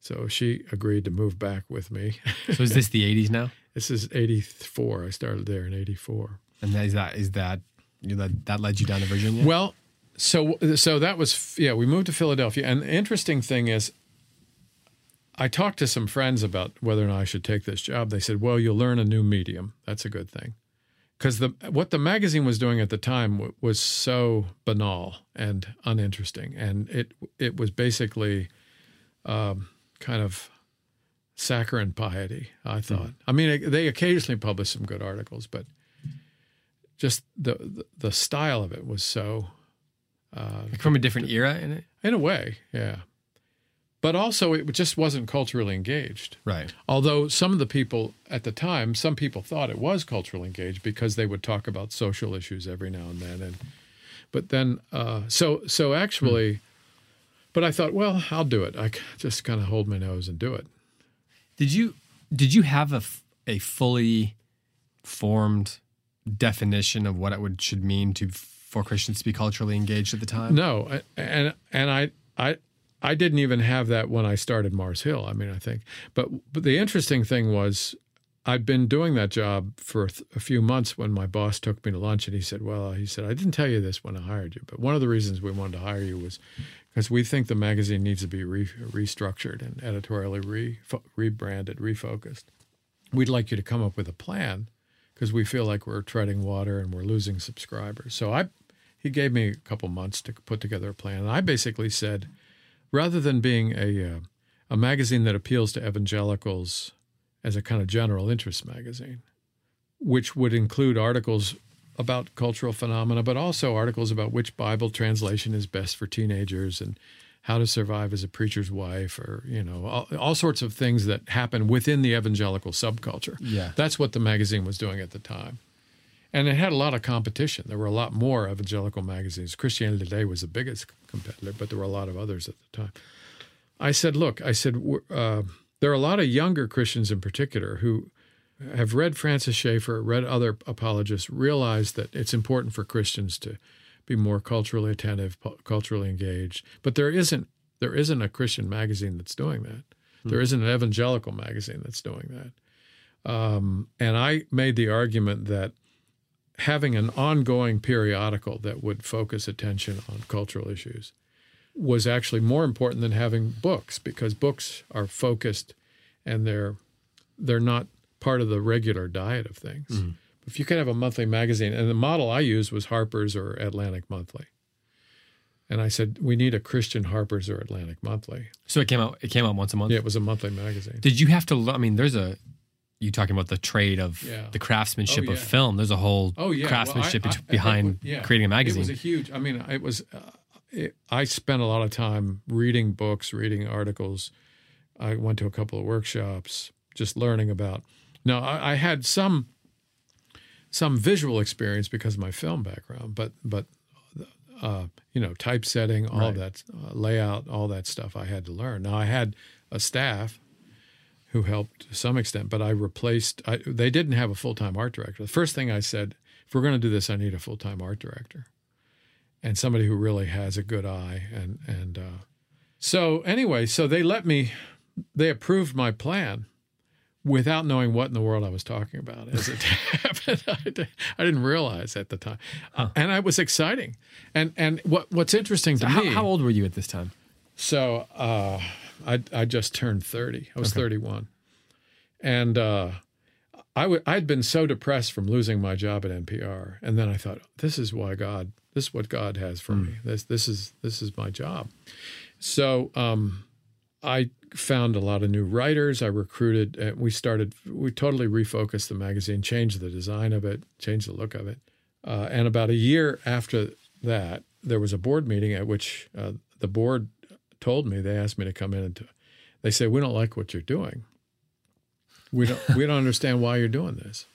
So she agreed to move back with me. So, is this the 80s now? this is 84. I started there in 84. And that, is that is that you led, that led you down to Virginia? Well, so so that was yeah. We moved to Philadelphia, and the interesting thing is, I talked to some friends about whether or not I should take this job. They said, "Well, you'll learn a new medium. That's a good thing." Because the what the magazine was doing at the time w- was so banal and uninteresting, and it it was basically um, kind of saccharine piety. I mm-hmm. thought. I mean, they occasionally published some good articles, but just the the, the style of it was so uh, Like from a different era in it. in a way, yeah. But also, it just wasn't culturally engaged. Right. Although some of the people at the time, some people thought it was culturally engaged because they would talk about social issues every now and then. And but then, uh, so so actually, hmm. But I thought, well, I'll do it. I just kind of hold my nose and do it. Did you did you have a a fully formed definition of what it would should mean to for Christians to be culturally engaged at the time? No, and and I I I didn't even have that when I started Mars Hill. I mean, I think, but but the interesting thing was, I'd been doing that job for a, few months when my boss took me to lunch, and he said, "Well, he said I didn't tell you this when I hired you, but one of the reasons we wanted to hire you was because we think the magazine needs to be re- restructured and editorially re- rebranded, refocused. We'd like you to come up with a plan." Because we feel like we're treading water and we're losing subscribers. So I, he gave me a couple months to put together a plan. And I basically said, rather than being a uh, a magazine that appeals to evangelicals as a kind of general interest magazine, which would include articles about cultural phenomena, but also articles about which Bible translation is best for teenagers and how to survive as a preacher's wife, or you know, all, all sorts of things that happen within the evangelical subculture. Yeah. that's what the magazine was doing at the time. And it had a lot of competition. There were a lot more evangelical magazines. Christianity Today was the biggest competitor, but there were a lot of others at the time. I said, look, I said, we're- uh, there are a lot of younger Christians in particular who have read Francis Schaeffer, read other apologists, realize that it's important for Christians to be more culturally attentive, culturally engaged. But there isn't there isn't a Christian magazine that's doing that. There isn't an evangelical magazine that's doing that. Um, and I made the argument that having an ongoing periodical that would focus attention on cultural issues was actually more important than having books because books are focused and they're they're not part of the regular diet of things. If you could have a monthly magazine, and the model I used was Harper's or Atlantic Monthly, and I said we need a Christian Harper's or Atlantic Monthly. So it came out. It came out once a month. Yeah, it was a monthly magazine. Did you have to? I mean, there's a you talking about the trade of Yeah. the craftsmanship Oh, of film. There's a whole Oh yeah, craftsmanship Well, I- I- behind it- yeah. creating a magazine. It was a huge. I mean, it was. Uh, it, I spent a lot of time reading books, reading articles. I went to a couple of workshops, just learning about. Now, I, I had some some visual experience because of my film background, but but uh, you know, typesetting, all that uh, layout, all that stuff, I had to learn. Now, I had a staff who helped to some extent, but I replaced. I, they didn't have a full time art director. The first thing I said, if we're going to do this, I need a full time art director, and somebody who really has a good eye. And and uh, so anyway, so they let me. They approved my plan without knowing what in the world I was talking about as it happened. I, didn't realize at the time, and it was exciting. And and what what's interesting to how, me? how old were you at this time? So uh, I I just turned thirty. I was thirty one, and uh, I w- I'd been so depressed from losing my job at NPR, and then I thought, this is why God, this is what God has for me. This this is this is my job. So um, I found a lot of new writers. I recruited. And we started. We totally refocused the magazine, changed the design of it, changed the look of it. Uh, and about a year after that, there was a board meeting at which uh, the board told me they asked me to come in and to, they said we don't like what you're doing. We don't we don't understand why you're doing this.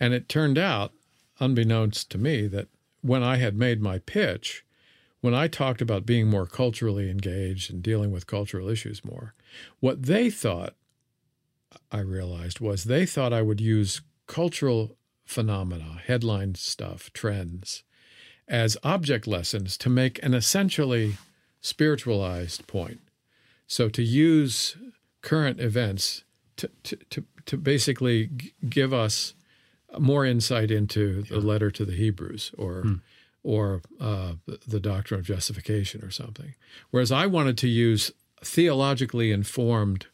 And it turned out, unbeknownst to me, that when I had made my pitch, when I talked about being more culturally engaged and dealing with cultural issues more, what they thought I realized was they thought I would use cultural phenomena, headline stuff, trends, as object lessons to make an essentially spiritualized point. So to use current events to, to, to, to basically give us more insight into the letter to the Hebrews or or uh, the- the doctrine of justification or something. Whereas I wanted to use theologically informed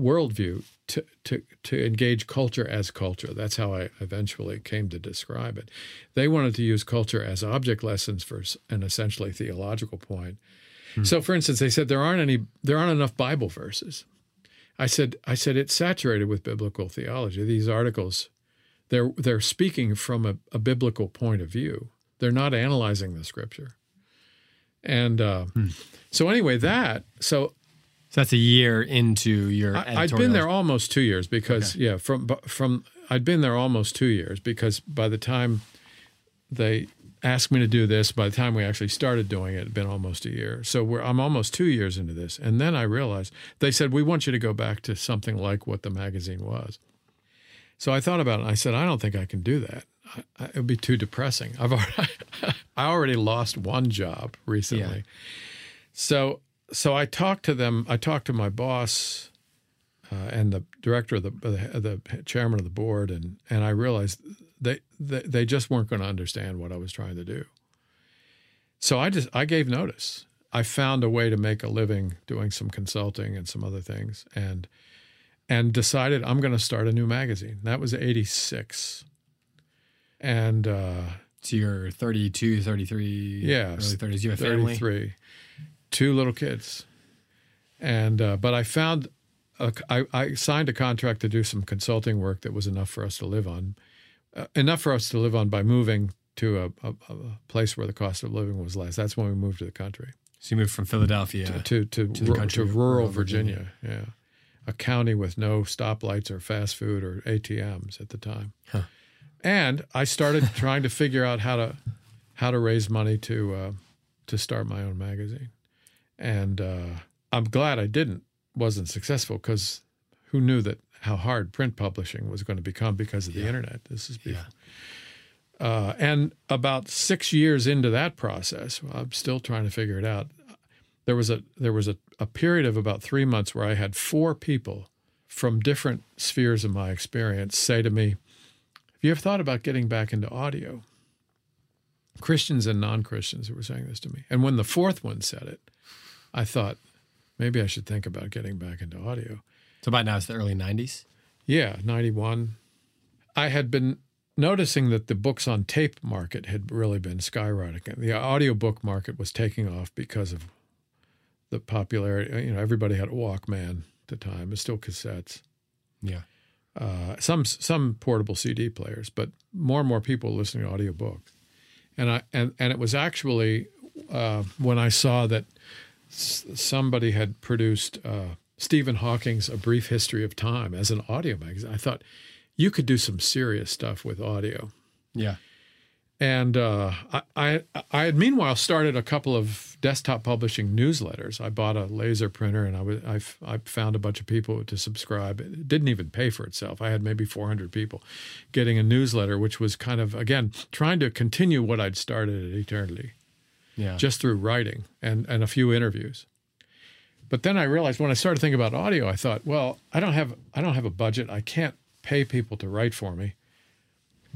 worldview to, to, to engage culture as culture. That's how I eventually came to describe it. They wanted to use culture as object lessons for an essentially theological point. Hmm. So, for instance, they said there aren't any, there aren't enough Bible verses. I said, I said it's saturated with biblical theology. These articles, they're they're speaking from a, a biblical point of view. They're not analyzing the scripture. And uh, hmm. so anyway, that so so that's a year into your. I, had been there almost two years because okay. yeah, from from I'd been there almost two years because by the time they asked me to do this, by the time we actually started doing it, it had been almost a year. So I'm almost two years into this, and then I realized they said we want you to go back to something like what the magazine was. So I thought about it. and I said I don't think I can do that. I, it would be too depressing. I've already I already lost one job recently. Yeah. So so I talked to them. I talked to my boss uh, and the director of the, the, the chairman of the board, and and I realized they they, they just weren't going to understand what I was trying to do. So I just I gave notice. I found a way to make a living doing some consulting and some other things, and and decided I'm going to start a new magazine. That was '86, and uh, so you're 32, 33, yeah, early 30s. You have a family. 33 two little kids, and uh, but I found a, I, I signed a contract to do some consulting work that was enough for us to live on, uh, enough for us to live on by moving to a, a, a, place where the cost of living was less. That's when we moved to the country. So you moved from Philadelphia to to, to, to, to rural, rural Virginia. Virginia. Yeah, a county with no stoplights or fast food or ATMs at the time. Huh. And I started trying to figure out how to how to raise money to uh, to start my own magazine and uh, I'm glad I didn't wasn't successful because who knew that how hard print publishing was going to become because of the internet. This is before. Yeah. Uh, and about six years into that process, I'm still trying to figure it out. There was a there was a, a period of about three months where I had four people from different spheres of my experience say to me, "Have you ever thought about getting back into audio?" Christians and non Christians who were saying this to me. And when the fourth one said it, I thought maybe I should think about getting back into audio. So by now it's the early 90s? Yeah, 91. I had been noticing that the books on tape market had really been skyrocketing. The audiobook market was taking off because of the popularity. You know, everybody had a Walkman at the time. It's still cassettes. Yeah. Uh, some some portable CD players, but more and more people listening to audiobooks. And I and and it was actually uh, when I saw that somebody had produced uh, Stephen Hawking's A Brief History of Time as an audio magazine. I thought you could do some serious stuff with audio. Yeah. And uh, I, I, I had meanwhile started a couple of desktop publishing newsletters. I bought a laser printer and I, was, I, I found a bunch of people to subscribe. It didn't even pay for itself. I had maybe 400 people getting a newsletter, which was kind of, again, trying to continue what I'd started at Eternity yeah. just through writing and, and a few interviews. But then I realized when I started thinking about audio, I thought, well, I don't have I don't have a budget. I can't pay people to write for me.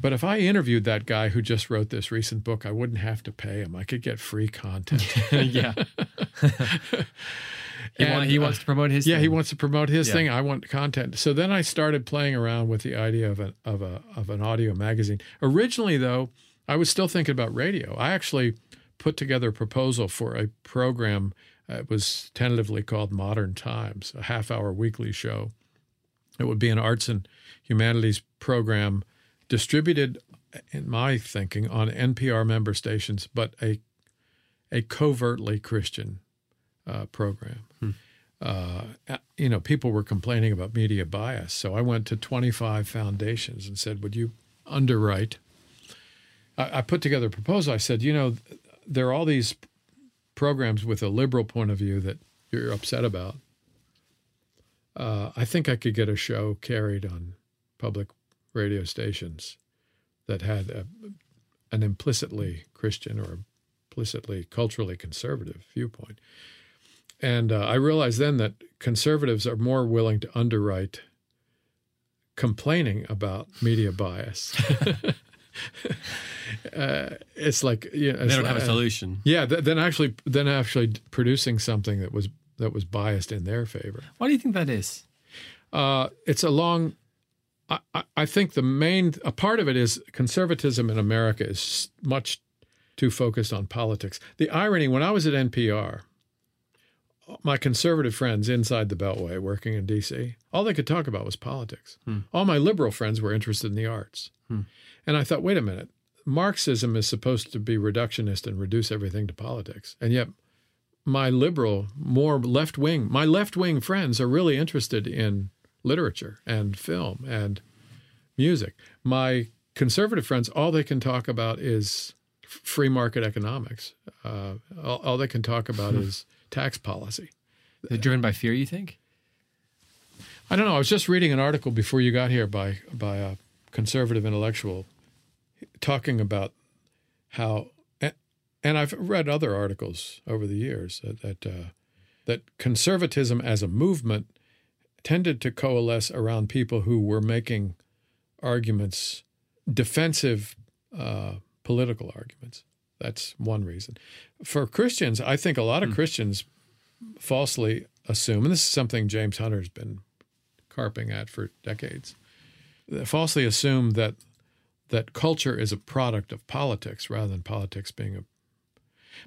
But if I interviewed that guy who just wrote this recent book, I wouldn't have to pay him. I could get free content. yeah. he, and, want, he, wants to promote his yeah thing. he wants to promote his yeah. thing i want content so then i started playing around with the idea of, a, of, a, of an audio magazine originally though i was still thinking about radio i actually put together a proposal for a program. Uh, it was tentatively called Modern Times, a half hour weekly show. It would be an arts and humanities program distributed, in my thinking, on NPR member stations, but a, a covertly Christian uh, program. Hmm. Uh, you know, people were complaining about media bias. So I went to 25 foundations and said, Would you underwrite? I, I put together a proposal. I said, You know, there are all these programs with a liberal point of view that you're upset about. Uh, I think I could get a show carried on public radio stations that had a, an implicitly Christian or implicitly culturally conservative viewpoint. And uh, I realized then that conservatives are more willing to underwrite complaining about media bias uh, it's like you know, they don't have a solution. Yeah, th- then actually, then actually producing something that was that was biased in their favor. Why do you think that is? Uh, it's a long. I, I- think the main a part of it is conservatism in America is much too focused on politics. The irony when I was at NPR, my conservative friends inside the Beltway working in D.C., all they could talk about was politics. Hmm. All my liberal friends were interested in the arts, hmm. and I thought, wait a minute, Marxism is supposed to be reductionist and reduce everything to politics, and yet my liberal, more left wing, my left wing friends are really interested in literature and film and music. My conservative friends, all they can talk about is free market economics. Uh, all, all they can talk about is tax policy. They're driven by fear, you think? I don't know. I was just reading an article before you got here by by a conservative intellectual talking about how, and I've read other articles over the years that that, uh, that conservatism as a movement tended to coalesce around people who were making arguments, defensive uh, political arguments. That's one reason. For Christians, I think a lot of Christians falsely assume, and this is something James Hunter's been carping at for decades, falsely assume that that culture is a product of politics rather than politics being a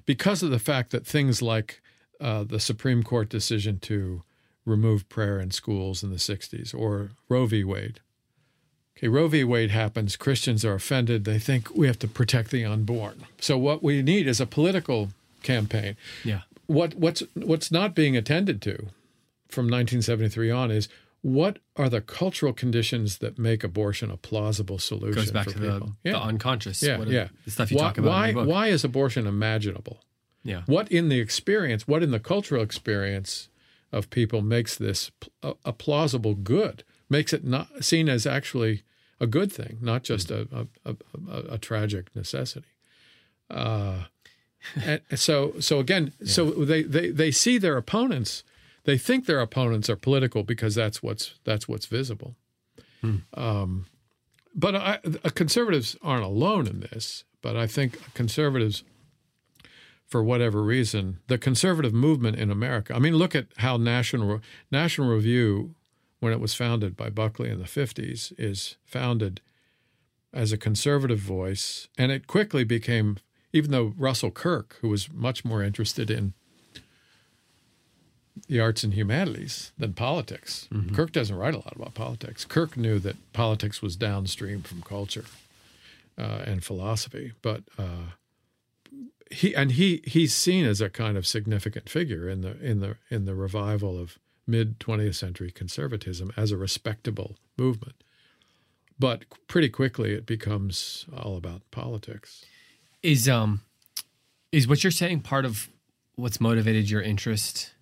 because of the fact that things like uh, the Supreme Court decision to remove prayer in schools in the 60s or Roe v. Wade. Okay, Roe v. Wade happens, Christians are offended, they think we have to protect the unborn. So what we need is a political campaign Yeah. what what's what's not being attended to from 1973 on is what are the cultural conditions that make abortion a plausible solution Goes back for to the, people? the yeah. unconscious. yeah, yeah. The stuff you why, talk about Why, in your book. why is abortion imaginable? Yeah. What in the experience, what in the cultural experience of people makes this a, a plausible good, makes it not seen as actually a good thing, not just a, a, a, a, a tragic necessity. Uh, and so, so again, so they, they, they see their opponents, they think their opponents are political because that's what's that's what's visible. Um, but I, conservatives aren't alone in this. But I think conservatives for whatever reason, the conservative movement in America. I mean, look at how National National Review, when it was founded by Buckley in the fifties, is founded as a conservative voice, and it quickly became. Even though Russell Kirk, who was much more interested in the arts and humanities than politics, Kirk doesn't write a lot about politics. Kirk knew that politics was downstream from culture uh, and philosophy, but. Uh, he and he he's seen as a kind of significant figure in the in the in the revival of mid 20th century conservatism as a respectable movement. But pretty quickly it becomes all about politics. Is um is what you're saying part of what's motivated your interest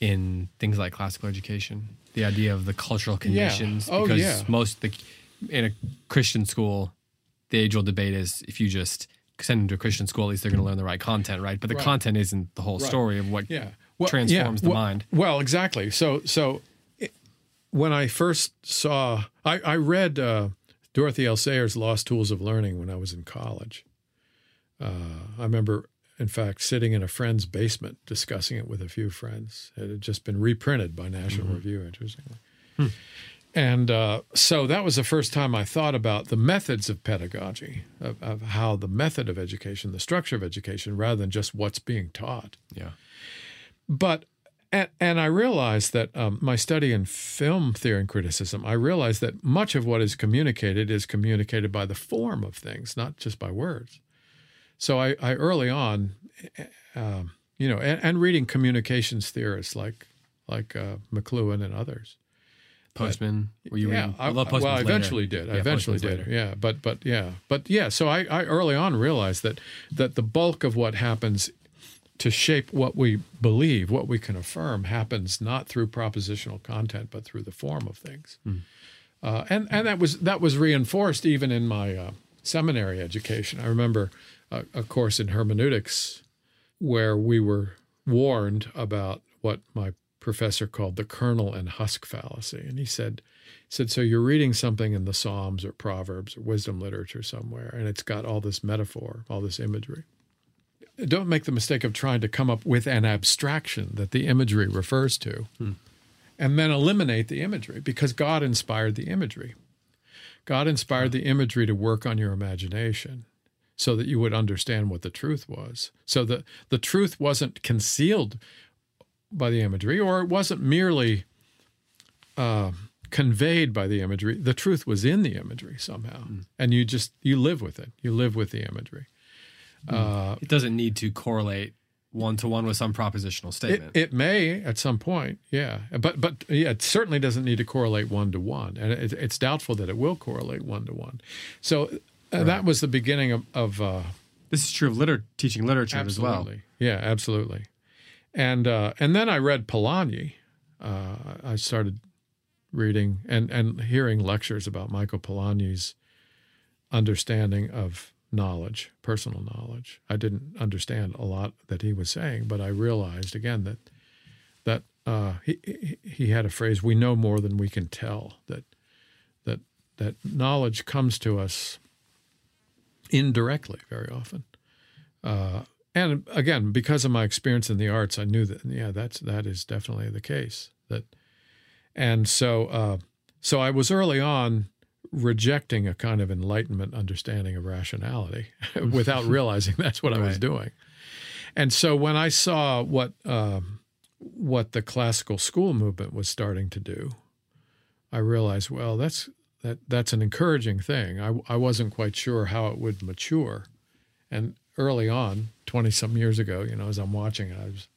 in things like classical education? The idea of the cultural conditions Oh, because yeah. most the in a Christian school the age old debate is if you just send them to a Christian school at least they're going to learn the right content, right? But the Right. content isn't the whole Right. story of what Yeah. transforms the well- mind. Well, exactly. So so it, when I first saw I, I read uh, Dorothy L. Sayers' Lost Tools of Learning when I was in college. Uh, I remember in fact sitting in a friend's basement discussing it with a few friends. It had just been reprinted by National Review, interestingly. And uh, so that was the first time I thought about the methods of pedagogy, of, of how the method of education, the structure of education, rather than just what's being taught. Yeah. But and, and I realized that um, my study in film theory and criticism, I realized that much of what is communicated is communicated by the form of things, not just by words. So I, I early on, um, you know, and, and reading communications theorists like like uh, McLuhan and others. Postman. Were you yeah, reading? I, although well, Postman's I later. eventually did. I eventually Postman's did. later. Yeah, but but yeah, but yeah. So I, I early on realized that that the bulk of what happens to shape what we believe, what we can affirm, happens not through propositional content, but through the form of things. Uh, and and that was that was reinforced even in my uh, seminary education. I remember a, a course in hermeneutics where we were warned about what my professor called the kernel and husk fallacy, and he said. he Said so. You're reading something in the Psalms or Proverbs or wisdom literature somewhere, and it's got all this metaphor, all this imagery don't make the mistake of trying to come up with an abstraction that the imagery refers to hmm. and then eliminate the imagery because God inspired the imagery. God inspired the imagery to work on your imagination so that you would understand what the truth was. So that the truth wasn't concealed by the imagery or it wasn't merely uh, conveyed by the imagery. The truth was in the imagery somehow. And you just, you live with it. You live with the imagery. Uh, It doesn't need to correlate one to one with some propositional statement. it may at some point, yeah, but but yeah, it certainly doesn't need to correlate one to one, and it, it's doubtful that it will correlate one to one. So uh, that was the beginning of, of uh, this is true of liter- teaching literature as well. yeah, absolutely, and uh, and then I read Polanyi. Uh, I started reading and and hearing lectures about Michael Polanyi's understanding of knowledge, personal knowledge. I didn't understand a lot that he was saying, but I realized again that that uh, he he- had a phrase: "We know more than we can tell." That that that knowledge comes to us indirectly very often. Uh, and again, because of my experience in the arts, I knew that yeah, that's that is definitely the case. That and so uh, so I was early on rejecting a kind of enlightenment understanding of rationality without realizing that's what I was doing. And so when I saw what um, what the classical school movement was starting to do, I realized, well, that's that that's an encouraging thing. I I wasn't quite sure how it would mature, and early on, twenty some years ago, you know, as I'm watching it, I was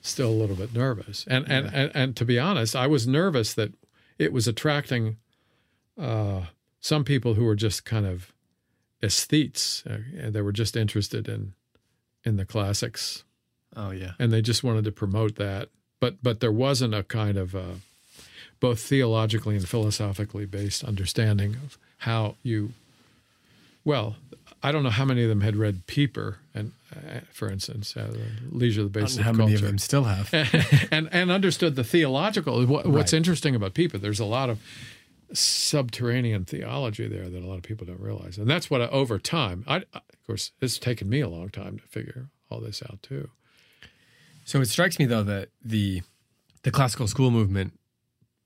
still a little bit nervous. And and, and and to be honest, I was nervous that it was attracting uh, some people who were just kind of aesthetes. Uh, they were just interested in in the classics, Oh yeah. and they just wanted to promote that. But but there wasn't a kind of uh, both theologically and philosophically based understanding of how you. Well, I don't know how many of them had read Pieper, and uh, for instance, uh, Leisure, the Basis how many Culture of them still have? and and understood the theological. What, What's Right. interesting about Pieper, there's a lot of subterranean theology there that a lot of people don't realize, and that's what I, over time. I, of course, it's taken me a long time to figure all this out too. So it strikes me though that the the classical school movement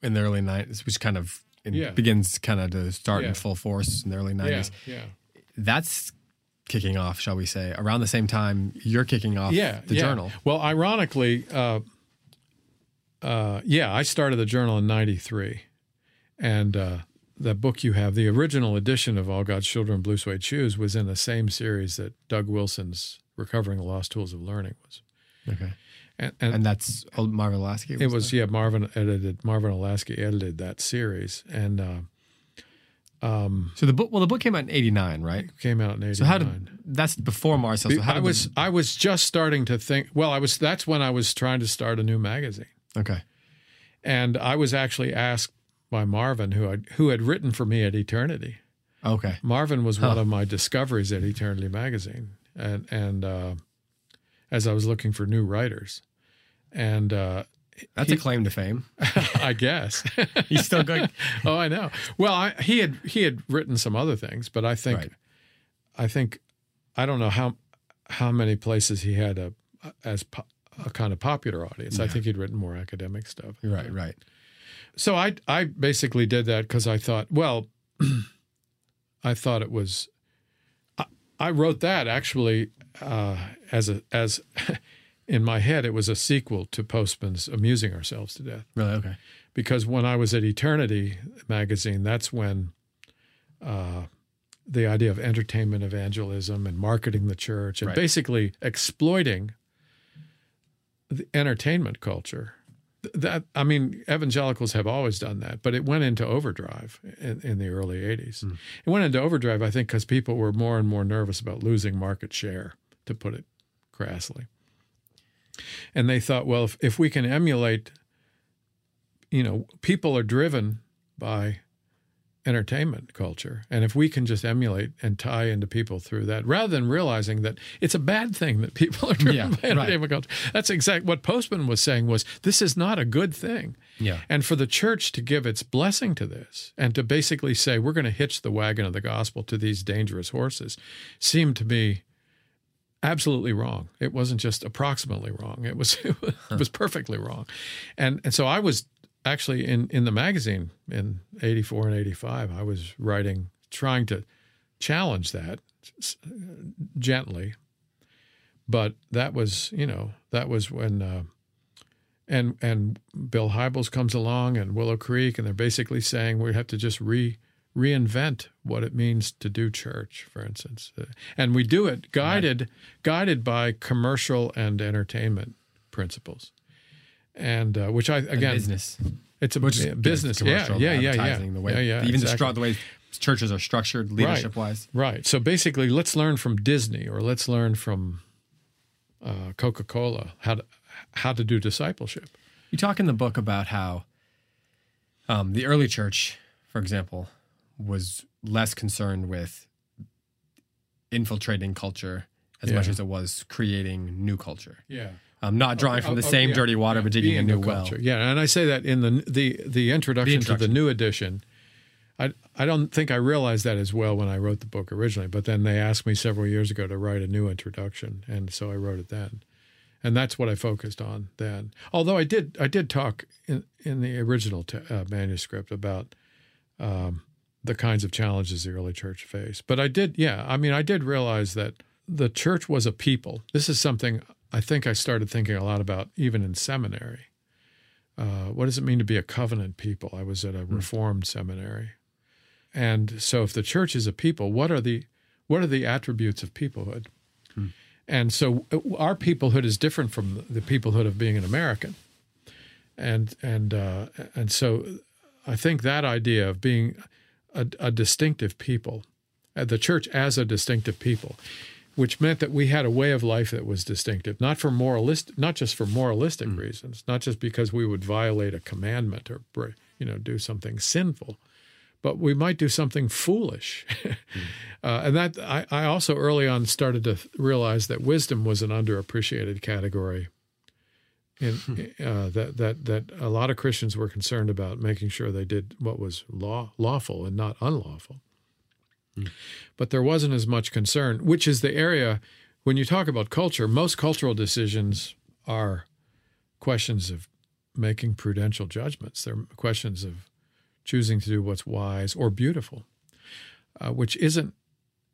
in the early nineties, which kind of Yeah. begins kind of to start Yeah. in full force in the early Yeah, nineties, yeah, that's kicking off, shall we say, around the same time you're kicking off yeah. the yeah. journal. Well, ironically, uh, uh, yeah, I started the journal in '93, and uh, the book you have, the original edition of All God's Children, Blue Suede Shoes, was in the same series that Doug Wilson's Recovering the Lost Tools of Learning was. Okay. And, and, And that's old Marvin Lasky? It was yeah. Marvin edited. Marvin Olasky edited that series, and uh, So the book well the book came out in eighty nine, right? came out in '89. So how did that's before Mars Hill. So how I did the- was I was just starting to think. Well, I was. That's when I was trying to start a new magazine, Okay. and I was actually asked by Marvin, who I, who had written for me at Eternity. Okay. Marvin was one of my discoveries at Eternity magazine, and and uh, as I was looking for new writers, and uh, That's a claim to fame. I guess. He's still going oh, I know. Well, I, he had he had written some other things, but I think Right. I think I don't know how how many places he had a as po- a kind of popular audience. I think he'd written more academic stuff. Right, right. So I I basically did that because I thought, well, I thought it was. I, I wrote that actually uh, as a as in my head it was a sequel to Postman's "Amusing Ourselves to Death." Really? Okay. because when I was at Eternity magazine, that's when uh, the idea of entertainment evangelism and marketing the church and Right. basically exploiting the entertainment culture. That I mean, evangelicals have always done that, but it went into overdrive in, in the early '80s. It went into overdrive, I think, because people were more and more nervous about losing market share, to put it crassly. And they thought, well, if, if we can emulate you know, people are driven by entertainment culture. And if we can just emulate and tie into people through that, rather than realizing that it's a bad thing that people are driven Yeah, by entertainment culture. That's exactly what Postman was saying was this is not a good thing. Yeah. And for the church to give its blessing to this and to basically say we're going to hitch the wagon of the gospel to these dangerous horses seemed to me absolutely wrong. It wasn't just approximately wrong. It was it was perfectly wrong. And and so I was actually in in the magazine in 84 and 85 I was writing trying to challenge that gently but that was you know that was when uh, and and Bill Hybels comes along and Willow Creek and they're basically saying we have to just re reinvent what it means to do church for instance Uh, and we do it guided guided by commercial and entertainment principles and uh, which I again business. it's a Which is yeah, good, business yeah yeah yeah yeah The way, yeah, yeah even the, exactly. stru- the way churches are structured, leadership wise. Right. So basically, let's learn from Disney or let's learn from uh, Coca Cola how to how to do discipleship. You talk in the book about how um, the early church, for example, was less concerned with infiltrating culture as much as it was creating new culture. Yeah. Um, not drawing from the Oh, same yeah, dirty water, yeah, but digging a new culture. well. Yeah, and I say that in the the the introduction, to the new edition. I I don't think I realized that as well when I wrote the book originally, but then they asked me several years ago to write a new introduction, and so I wrote it then. And that's what I focused on then. Although I did I did talk in in the original t- uh, manuscript about um, the kinds of challenges the early church faced. But I did, yeah, I mean, I did realize that the church was a people. This is something I think I started thinking a lot about even in seminary. Uh, what does it mean to be a covenant people? I was at a reformed seminary, and so if the church is a people, what are the what are the attributes of peoplehood? And so our peoplehood is different from the peoplehood of being an American, and and uh, and so I think that idea of being a, a distinctive people, uh, the church as a distinctive people, which meant that we had a way of life that was distinctive, not for moralist, not just for moralistic reasons, not just because we would violate a commandment or you know do something sinful, but we might do something foolish. uh, and that I, I also early on started to realize that wisdom was an underappreciated category. In, uh, that that that a lot of Christians were concerned about making sure they did what was law lawful and not unlawful but there wasn't as much concern, which is the area when you talk about culture, most cultural decisions are questions of making prudential judgments. They're questions of choosing to do what's wise or beautiful, uh, which isn't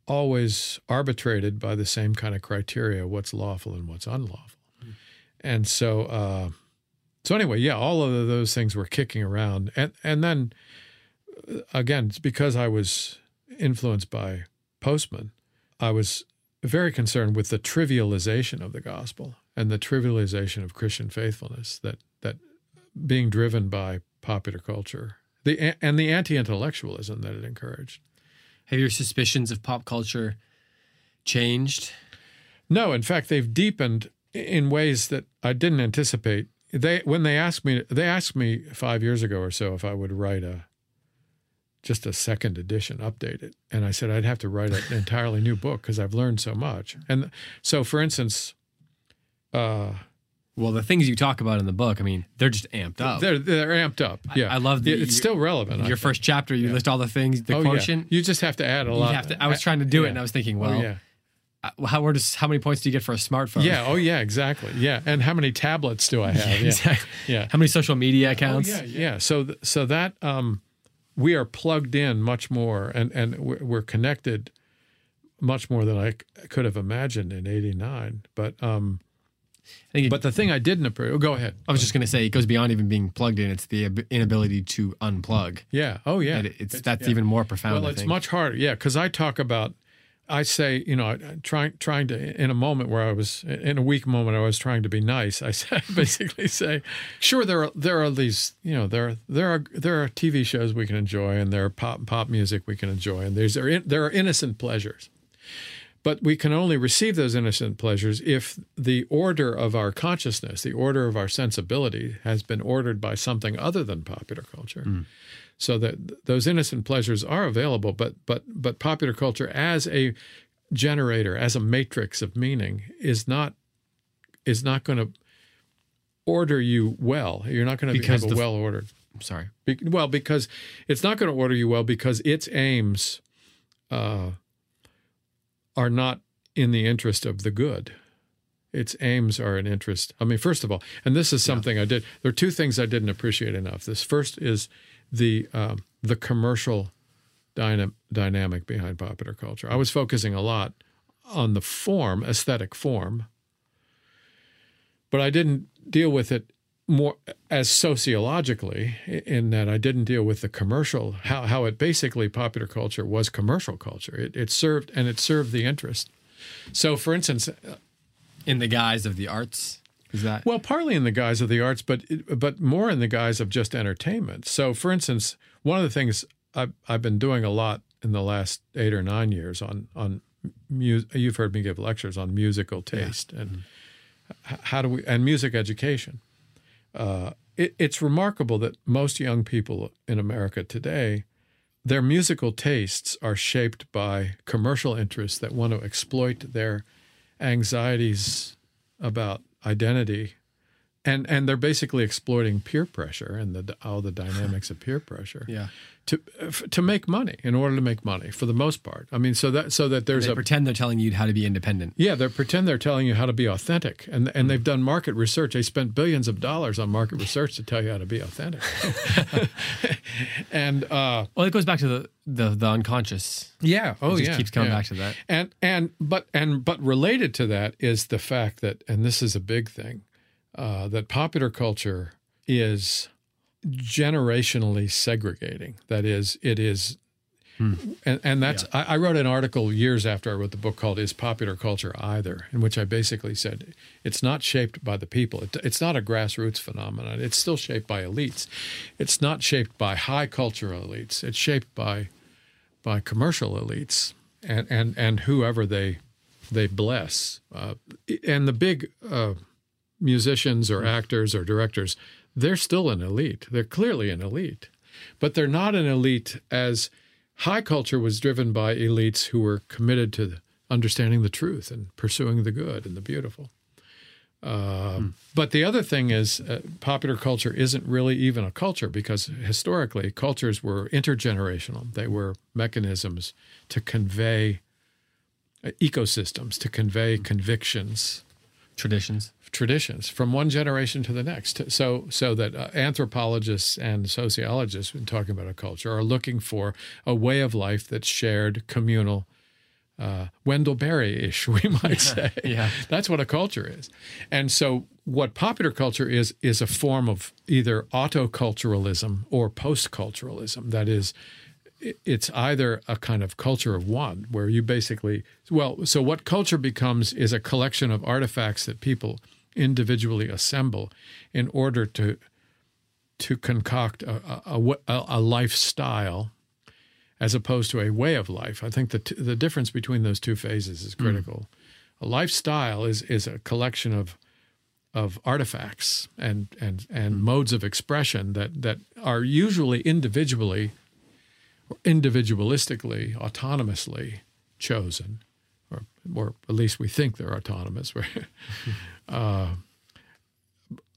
always arbitrated by the same kind of criteria what's lawful and what's unlawful. And so, uh, so anyway, yeah, all of those things were kicking around, and and then uh, again, it's because I was influenced by Postman, I was very concerned with the trivialization of the gospel and the trivialization of Christian faithfulness that that being driven by popular culture, the and the anti-intellectualism that it encouraged. Have your suspicions of pop culture changed? No, in fact, they've deepened in ways that I didn't anticipate. They when they asked me, they asked me five years ago or so if I would write a just a second edition, update it, and I said I'd have to write an entirely new book because I've learned so much. And so, for instance, uh, Well, the things you talk about in the book, I mean, they're just amped up. they're they're amped up. Yeah, I love the- It- It's still relevant. Your first chapter, you list all the things, the Oh, quotient. Yeah. You just have to add a You lot. have to, I was trying to do it, and I was thinking, Oh, well, yeah. Uh, how where does how many points do you get for a smartphone? Yeah. Oh, yeah. Exactly. Yeah. And how many tablets do I have? Yeah. exactly. Yeah. How many social media accounts? Oh, yeah, yeah. So, th- so that um, we are plugged in much more, and and we're, we're connected much more than I c- could have imagined in '89. But um, I think it- but the thing I didn't approve. Go ahead. I was just going to say it goes beyond even being plugged in. It's the ab- inability to unplug. Yeah. Oh, yeah. It- it's, that's yeah. even more profound. Well, it's much harder. Yeah, because I talk about. I say, you know, trying trying to in a moment where I was in a weak moment, I was trying to be nice. I said, basically say, sure, there are there are these, you know, there there are there are TV shows we can enjoy, and there are pop pop music we can enjoy, and there's there, there are innocent pleasures, but we can only receive those innocent pleasures if the order of our consciousness, the order of our sensibility, has been ordered by something other than popular culture mm. So that those innocent pleasures are available but but but popular culture as a generator as a matrix of meaning is not is not going to order you well you're not going to have a well ordered I'm sorry. be, well because it's not going to order you well because its aims uh, are not in the interest of the good its aims are an interest. I mean, first of all, and this is something I did. There are two things I didn't appreciate enough. This first is the um, the commercial dyna- dynamic behind popular culture. I was focusing a lot on the form, aesthetic form, but I didn't deal with it more as sociologically in that I didn't deal with the commercial how how it basically popular culture was commercial culture. It, it served and it served the interest. So, for instance, in the guise of the arts. Is that well, partly in the guise of the arts, but but more in the guise of just entertainment. So, for instance, one of the things I've, I've been doing a lot in the last eight or nine years on on mu- you've heard me give lectures on musical taste yeah. and mm-hmm. how do we and music education. Uh, it, it's remarkable that most young people in America today, their musical tastes are shaped by commercial interests that want to exploit their anxieties about identity and and they're basically exploiting peer pressure and the all the dynamics of peer pressure. Yeah. To to make money in order to make money for the most part. I mean, so that so that there's they a pretend they're telling you how to be independent. Yeah, they pretend they're telling you how to be authentic, and and they've done market research. They spent billions of dollars on market research to tell you how to be authentic. and uh, well, it goes back to the the, the unconscious. Yeah. Oh, it just yeah. Keeps coming yeah. back to that. And and but and but related to that is the fact that, and this is a big thing uh, that popular culture is generationally segregating. That is, it is, hmm. and, and that's. Yeah. I, I, wrote an article years after I wrote the book called "Is Popular Culture Either," in which I basically said it's not shaped by the people. It, it's not a grassroots phenomenon. It's still shaped by elites. It's not shaped by high cultural elites. It's shaped by by commercial elites and and and whoever they they bless. Uh, and the big uh, musicians or actors or directors, they're still an elite. They're clearly an elite, but they're not an elite as high culture was driven by elites who were committed to understanding the truth and pursuing the good and the beautiful. Uh, hmm. But the other thing is, uh, popular culture isn't really even a culture because historically cultures were intergenerational. They were mechanisms to convey uh, ecosystems, to convey convictions, traditions traditions from one generation to the next. So, so that uh, anthropologists and sociologists, when talking about a culture, are looking for a way of life that's shared, communal, uh, Wendell Berry-ish, we might say. yeah, that's what a culture is. And so, what popular culture is is a form of either autoculturalism or postculturalism. That is, it's either a kind of culture of one, where you basically well, so what culture becomes is a collection of artifacts that people individually assemble in order to to concoct a, a, a, a lifestyle as opposed to a way of life. I think the t- the difference between those two phases is critical. Mm. A lifestyle is is a collection of of artifacts and and and mm. modes of expression that that are usually individually individualistically autonomously chosen or or at least we think they're autonomous Uh,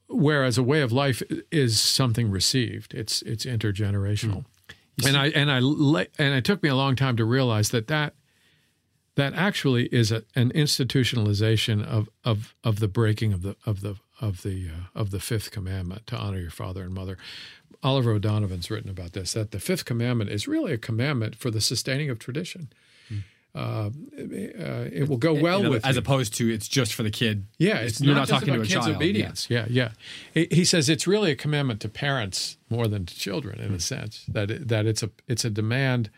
whereas a way of life is something received. It's it's intergenerational. Mm. And I and I and it took me a long time to realize that that that actually is a, an institutionalization of, of of the breaking of the of the of the uh, of the fifth commandment to honor your father and mother. Oliver O'Donovan's written about this that the fifth commandment is really a commandment for the sustaining of tradition. Uh, it will go well you know, with as you. opposed to it's just for the kid. Yeah, it's you're not, not talking to a kids' child. obedience. Yeah, yeah. yeah. He says it's really a commandment to parents more than to children, in a sense that it, that it's a it's a demand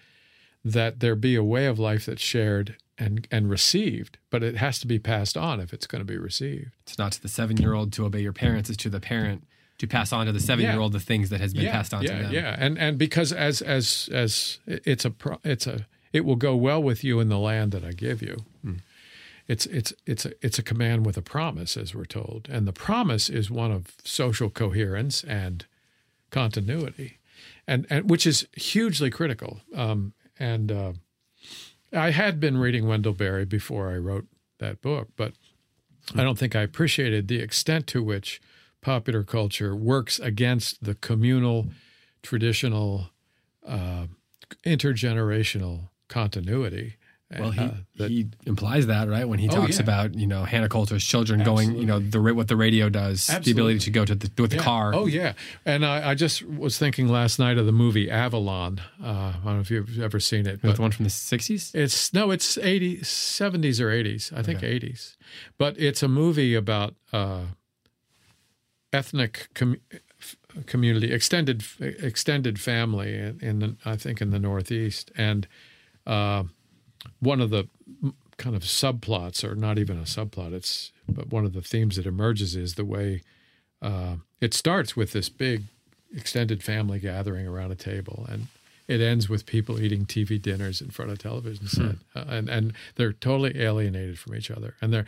that there be a way of life that's shared and and received, but it has to be passed on if it's going to be received. It's not to the seven year old to obey your parents; it's to the parent to pass on to the seven year old the things that has been yeah, passed on yeah, to them. Yeah, and and because as as as it's a it's a it will go well with you in the land that I give you. Mm. It's it's it's a, it's a command with a promise, as we're told, and the promise is one of social coherence and continuity, and and which is hugely critical. Um, and uh, I had been reading Wendell Berry before I wrote that book, but I don't think I appreciated the extent to which popular culture works against the communal, traditional, uh, intergenerational continuity Well, he, uh, that- he implies that, right? When he Oh, talks yeah. about, you know, Hannah Coulter's children going, you know, the what the radio does, the ability to go to the, with the car. Oh yeah, and I, I just was thinking last night of the movie Avalon. Uh, I don't know if you've ever seen it, But the one from the 60s? it's no, it's 80s, 70s or 80s. I think 80s, but it's a movie about uh, ethnic com- community, extended extended family in, in the, I think in the Northeast, and uh, one of the kind of subplots, or not even a subplot, it's but one of the themes that emerges is the way uh, it starts with this big extended family gathering around a table. And it ends with people eating TV dinners in front of a television set, uh, and and they're totally alienated from each other. And they're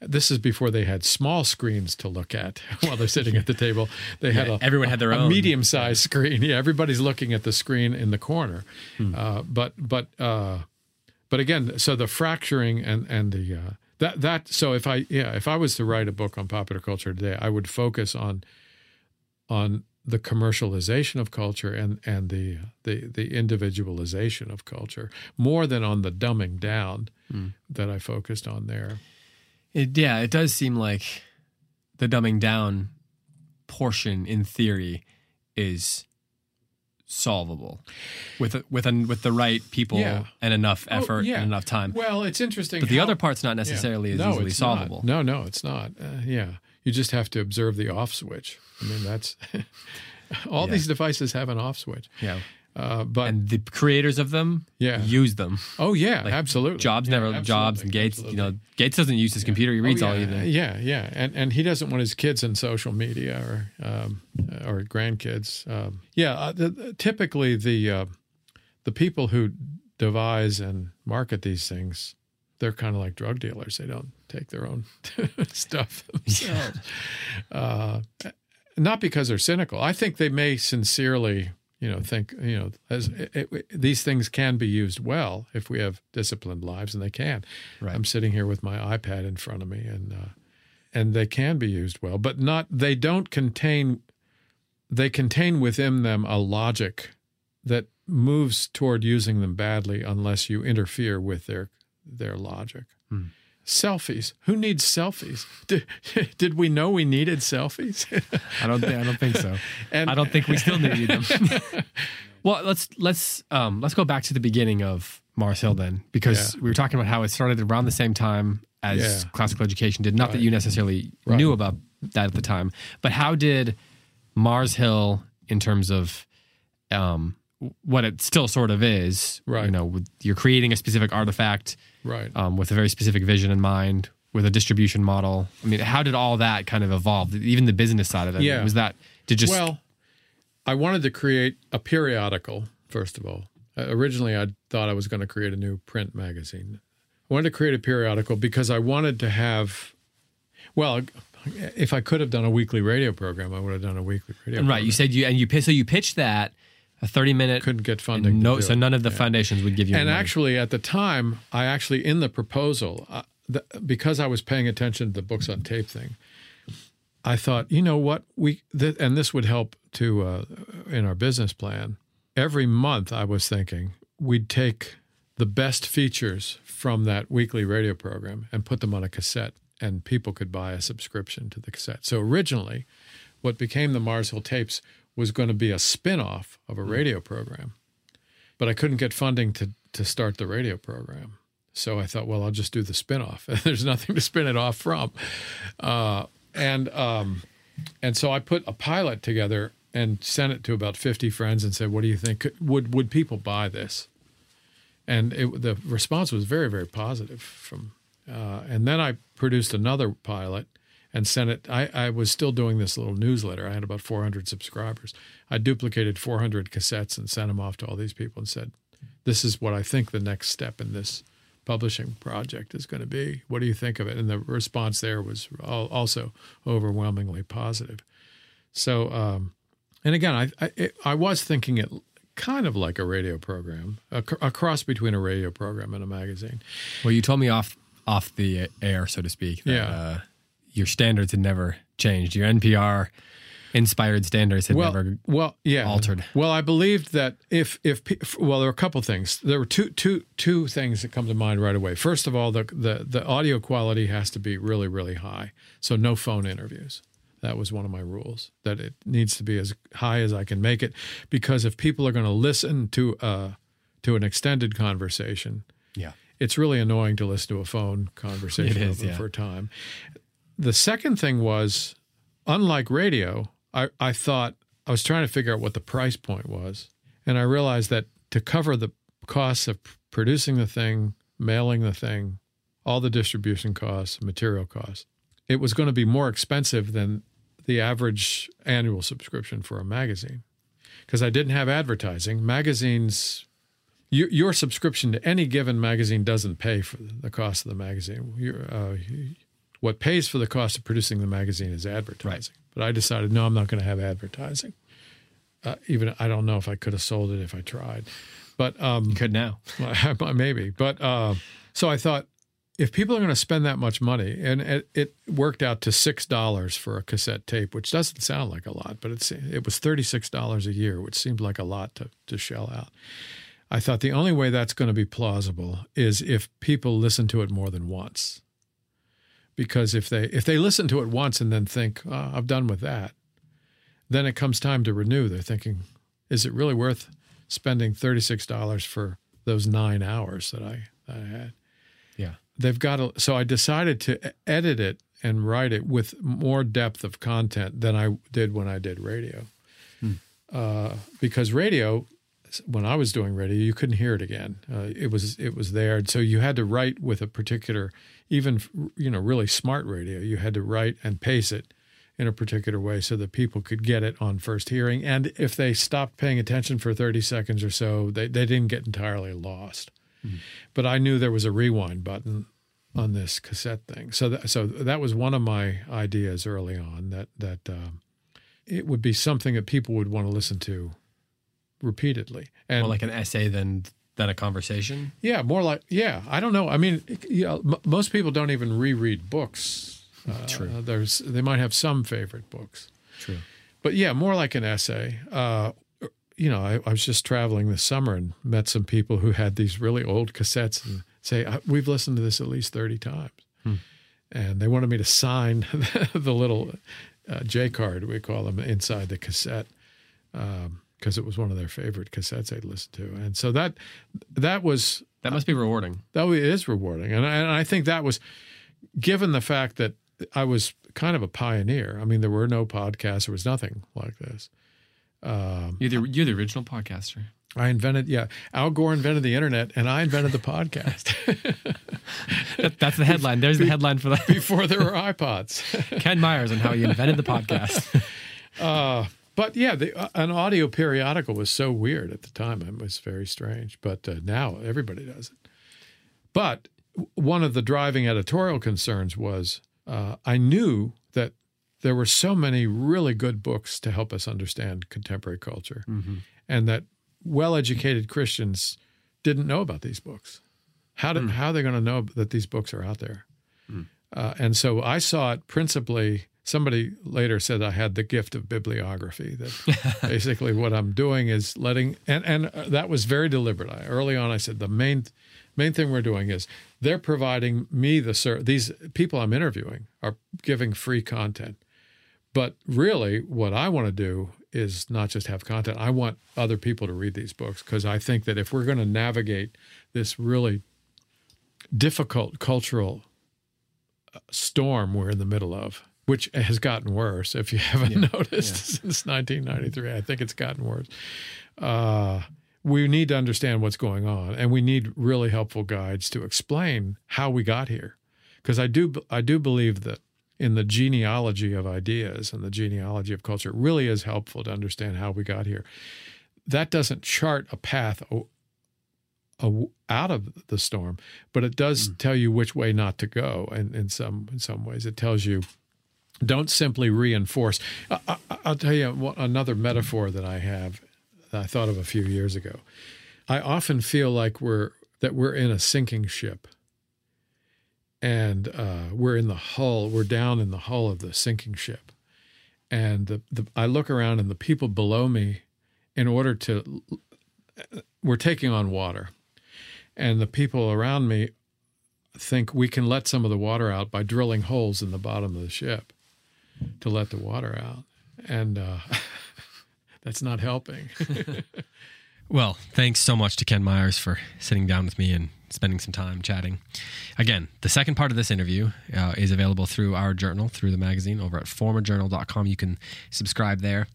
this is before they had small screens to look at while they're sitting at the table. They had Yeah, a, everyone had their a own. medium-sized screen. Yeah, everybody's looking at the screen in the corner. Uh, but but uh, but again, so the fracturing and and the uh, that that so if I yeah if I was to write a book on popular culture today, I would focus on on the commercialization of culture and and the the the individualization of culture more than on the dumbing down that I focused on there. It, yeah, it does seem like the dumbing down portion, in theory, is solvable with with an, with the right people Yeah. and enough effort Oh, yeah. and enough time. Well, it's interesting. but the how- other part's not yeah. necessarily as No, easily it's not. solvable. No, no, it's not. Uh, yeah, you just have to observe the off switch. I mean, that's all Yeah. these devices have an off switch. Yeah, Uh, but and the creators of them, Yeah. use them. oh yeah, Like, absolutely. Jobs Yeah, never Jobs and Gates. absolutely. You know, Gates doesn't use his computer; he reads Oh, all yeah, of it. Yeah, yeah, and and he doesn't want his kids in social media or um, or grandkids. Um, yeah, uh, the, the- typically the uh, the people who devise and market these things, they're kind of like drug dealers. They don't take their own stuff themselves. Uh, not because they're cynical. I think they may sincerely, you know, think you know, as it, it, these things can be used well if we have disciplined lives, and they can. Right. I'm sitting here with my iPad in front of me, and uh, and they can be used well, but not. They don't contain. They contain within them a logic that moves toward using them badly unless you interfere with their their logic. Selfies. Who needs selfies? Did, did we know we needed selfies? I don't. thi- I don't think so. And- I don't think we still need them. well, let's let's um, let's go back to the beginning of Mars Hill then, because Yeah. we were talking about how it started around the same time as Yeah. classical education did. Not that you necessarily Right. knew about that at the time, but how did Mars Hill, in terms of um, what it still sort of is, Right. You know, with, you're creating a specific artifact right. um, with a very specific vision in mind, with a distribution model. I mean, how did all that kind of evolve? Even the business side of it. Yeah. Was that did just well, I wanted to create a periodical, first of all. Uh, originally, I thought I was going to create a new print magazine. I wanted to create a periodical because I wanted to have, well, if I could have done a weekly radio program, I would have done a weekly radio program. right? You said you and you so you pitched that a thirty minute couldn't get funding. no, so none of the foundations would give you. and money. actually at the time i actually in the proposal uh, the, because i was paying attention to the books on tape thing i thought you know what we th- and this would help to uh, in our business plan every month i was thinking we'd take the best features from that weekly radio program and put them on a cassette and people could buy a subscription to the cassette so originally what became the mars hill tapes was going to be a spin-off of a radio program but I couldn't get funding to to start the radio program. So I thought, well, I'll just do the spinoff. There's nothing to spin it off from, uh, and um, and so I put a pilot together and sent it to about 50 friends and said, "What do you think? Would would people buy this?" And it, the response was very very positive from. Uh, and then I produced another pilot and sent it. I, I was still doing this little newsletter. I had about 400 subscribers. I duplicated 400 cassettes and sent them off to all these people and said, "This is what I think the next step in this publishing project is going to be. What do you think of it?" And the response there was al- also overwhelmingly positive. So, um, and again, I I, it, I was thinking it kind of like a radio program, a, a cross between a radio program and a magazine. well, you told me off off the air, so to speak. That, Yeah. Uh, your standards had never changed. Your NPR inspired standards had well, never. well, yeah, altered. Well, I believed that if if well, there were a couple things. There were two two two things that come to mind right away. First of all, the the the audio quality has to be really really high. So no phone interviews. That was one of my rules. That it needs to be as high as I can make it, because if people are going to listen to uh to an extended conversation, Yeah. it's really annoying to listen to a phone conversation is, yeah. for a time. The second thing was, unlike radio, I, I thought I was trying to figure out what the price point was. And I realized that to cover the costs of producing the thing, mailing the thing, all the distribution costs, material costs, it was going to be more expensive than the average annual subscription for a magazine. Because I didn't have advertising. Magazines your, your subscription to any given magazine doesn't pay for the cost of the magazine. Uh, what pays for the cost of producing the magazine is advertising. But I decided, no, I'm not going to have advertising. Uh, even I don't know if I could have sold it if I tried, but um, Could now. maybe. But uh, so I thought, if people are going to spend that much money, and it, it worked out to six dollars for a cassette tape, which doesn't sound like a lot, but it's it was thirty six dollars a year, which seemed like a lot to to shell out. I thought the only way that's going to be plausible is if people listen to it more than once. Because if they if they listen to it once and then think, oh, I've done with that," then it comes time to renew. They're thinking, "Is it really worth spending thirty six dollars for those nine hours that I that I had?" Yeah. They've got to. So I decided to edit it and write it with more depth of content than I did when I did radio. Uh, because radio, when I was doing radio, you couldn't hear it again. Uh, it was it was there, so you had to write with a particular, even you know, really smart radio. You had to write and pace it in a particular way so that people could get it on first hearing. And if they stopped paying attention for thirty seconds or so, they they didn't get entirely lost. But I knew there was a rewind button on this cassette thing, so that, so that was one of my ideas early on that that. Um, it would be something that people would want to listen to repeatedly. And More like an essay than than a conversation. yeah, more like yeah. I don't know. I mean, you know, m- most people don't even reread books. Uh, True. There's they might have some favorite books, True. but yeah, more like an essay. Uh, you know, I, I was just traveling this summer and met some people who had these really old cassettes and say "I- we've listened to this at least thirty times, and they wanted me to sign the little uh, J card we call them inside the cassette because it was one of their favorite cassettes they'd listened to, and so that that was That must be rewarding. that is rewarding, and I, and I think that was given the fact that I was kind of a pioneer. I mean, there were no podcasts, there was nothing like this. Um, you're the you're the original podcaster. I invented, yeah, Al Gore invented the internet, and I invented the podcast That, that's the headline. There's the headline for that. before there were iPods. Ken Myers and how he invented the podcast. Uh, But yeah, the, uh, an audio periodical was so weird at the time. It was very strange. But uh, now everybody does it. But one of the driving editorial concerns was uh, I knew that there were so many really good books to help us understand contemporary culture, and that well-educated Christians didn't know about these books. How did how are they going to know that these books are out there? Uh, and so I saw it principally. Somebody later said I had the gift of bibliography. That basically what I'm doing is letting, and and uh, that was very deliberate. I, early on, I said the main main thing we're doing is they're providing me the ser- these people I'm interviewing are giving free content. But really, what I want to do is not just have content. I want other people to read these books because I think that if we're going to navigate this really difficult cultural uh, storm we're in the middle of, which has gotten worse. If you haven't noticed since 1993, I think it's gotten worse. Uh, we need to understand what's going on, and we need really helpful guides to explain how we got here. Because I do, I do believe that in the genealogy of ideas and the genealogy of culture, it really is helpful to understand how we got here. That doesn't chart a path o- out of the storm, but it does tell you which way not to go. And in some in some ways, it tells you don't simply reinforce. I, I, I'll tell you another metaphor that I have that I thought of a few years ago. I often feel like we're that we're in a sinking ship, and uh, we're in the hull. We're down in the hull of the sinking ship, and the, the I look around and the people below me, in order to, we're taking on water, and the people around me think we can let some of the water out by drilling holes in the bottom of the ship to let the water out, and uh, that's not helping. Well, thanks so much to Ken Myers for sitting down with me and spending some time chatting. Again, the second part of this interview uh, is available through our journal, through the magazine over at formajournal.com. You can subscribe there.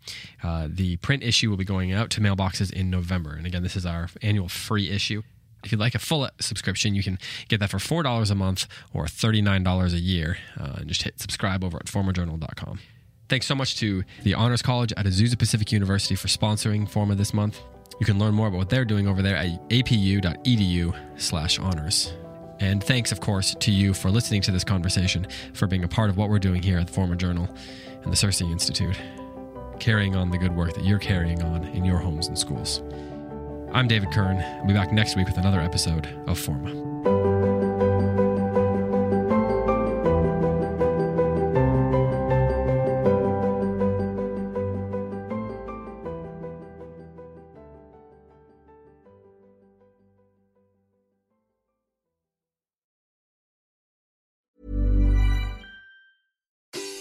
Uh, the print issue will be going out to mailboxes in November. And again, this is our annual free issue. If you'd like a full subscription, you can get that for $4 a month or $39 a year. Uh, and just hit subscribe over at formajournal.com. Thanks so much to the Honors College at Azusa Pacific University for sponsoring Forma this month. You can learn more about what they're doing over there at apu.edu slash honors. And thanks, of course, to you for listening to this conversation, for being a part of what we're doing here at the Forma Journal and the Circe Institute, carrying on the good work that you're carrying on in your homes and schools. I'm David Kern. I'll be back next week with another episode of Forma.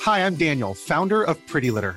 Hi, I'm Daniel, founder of Pretty Litter.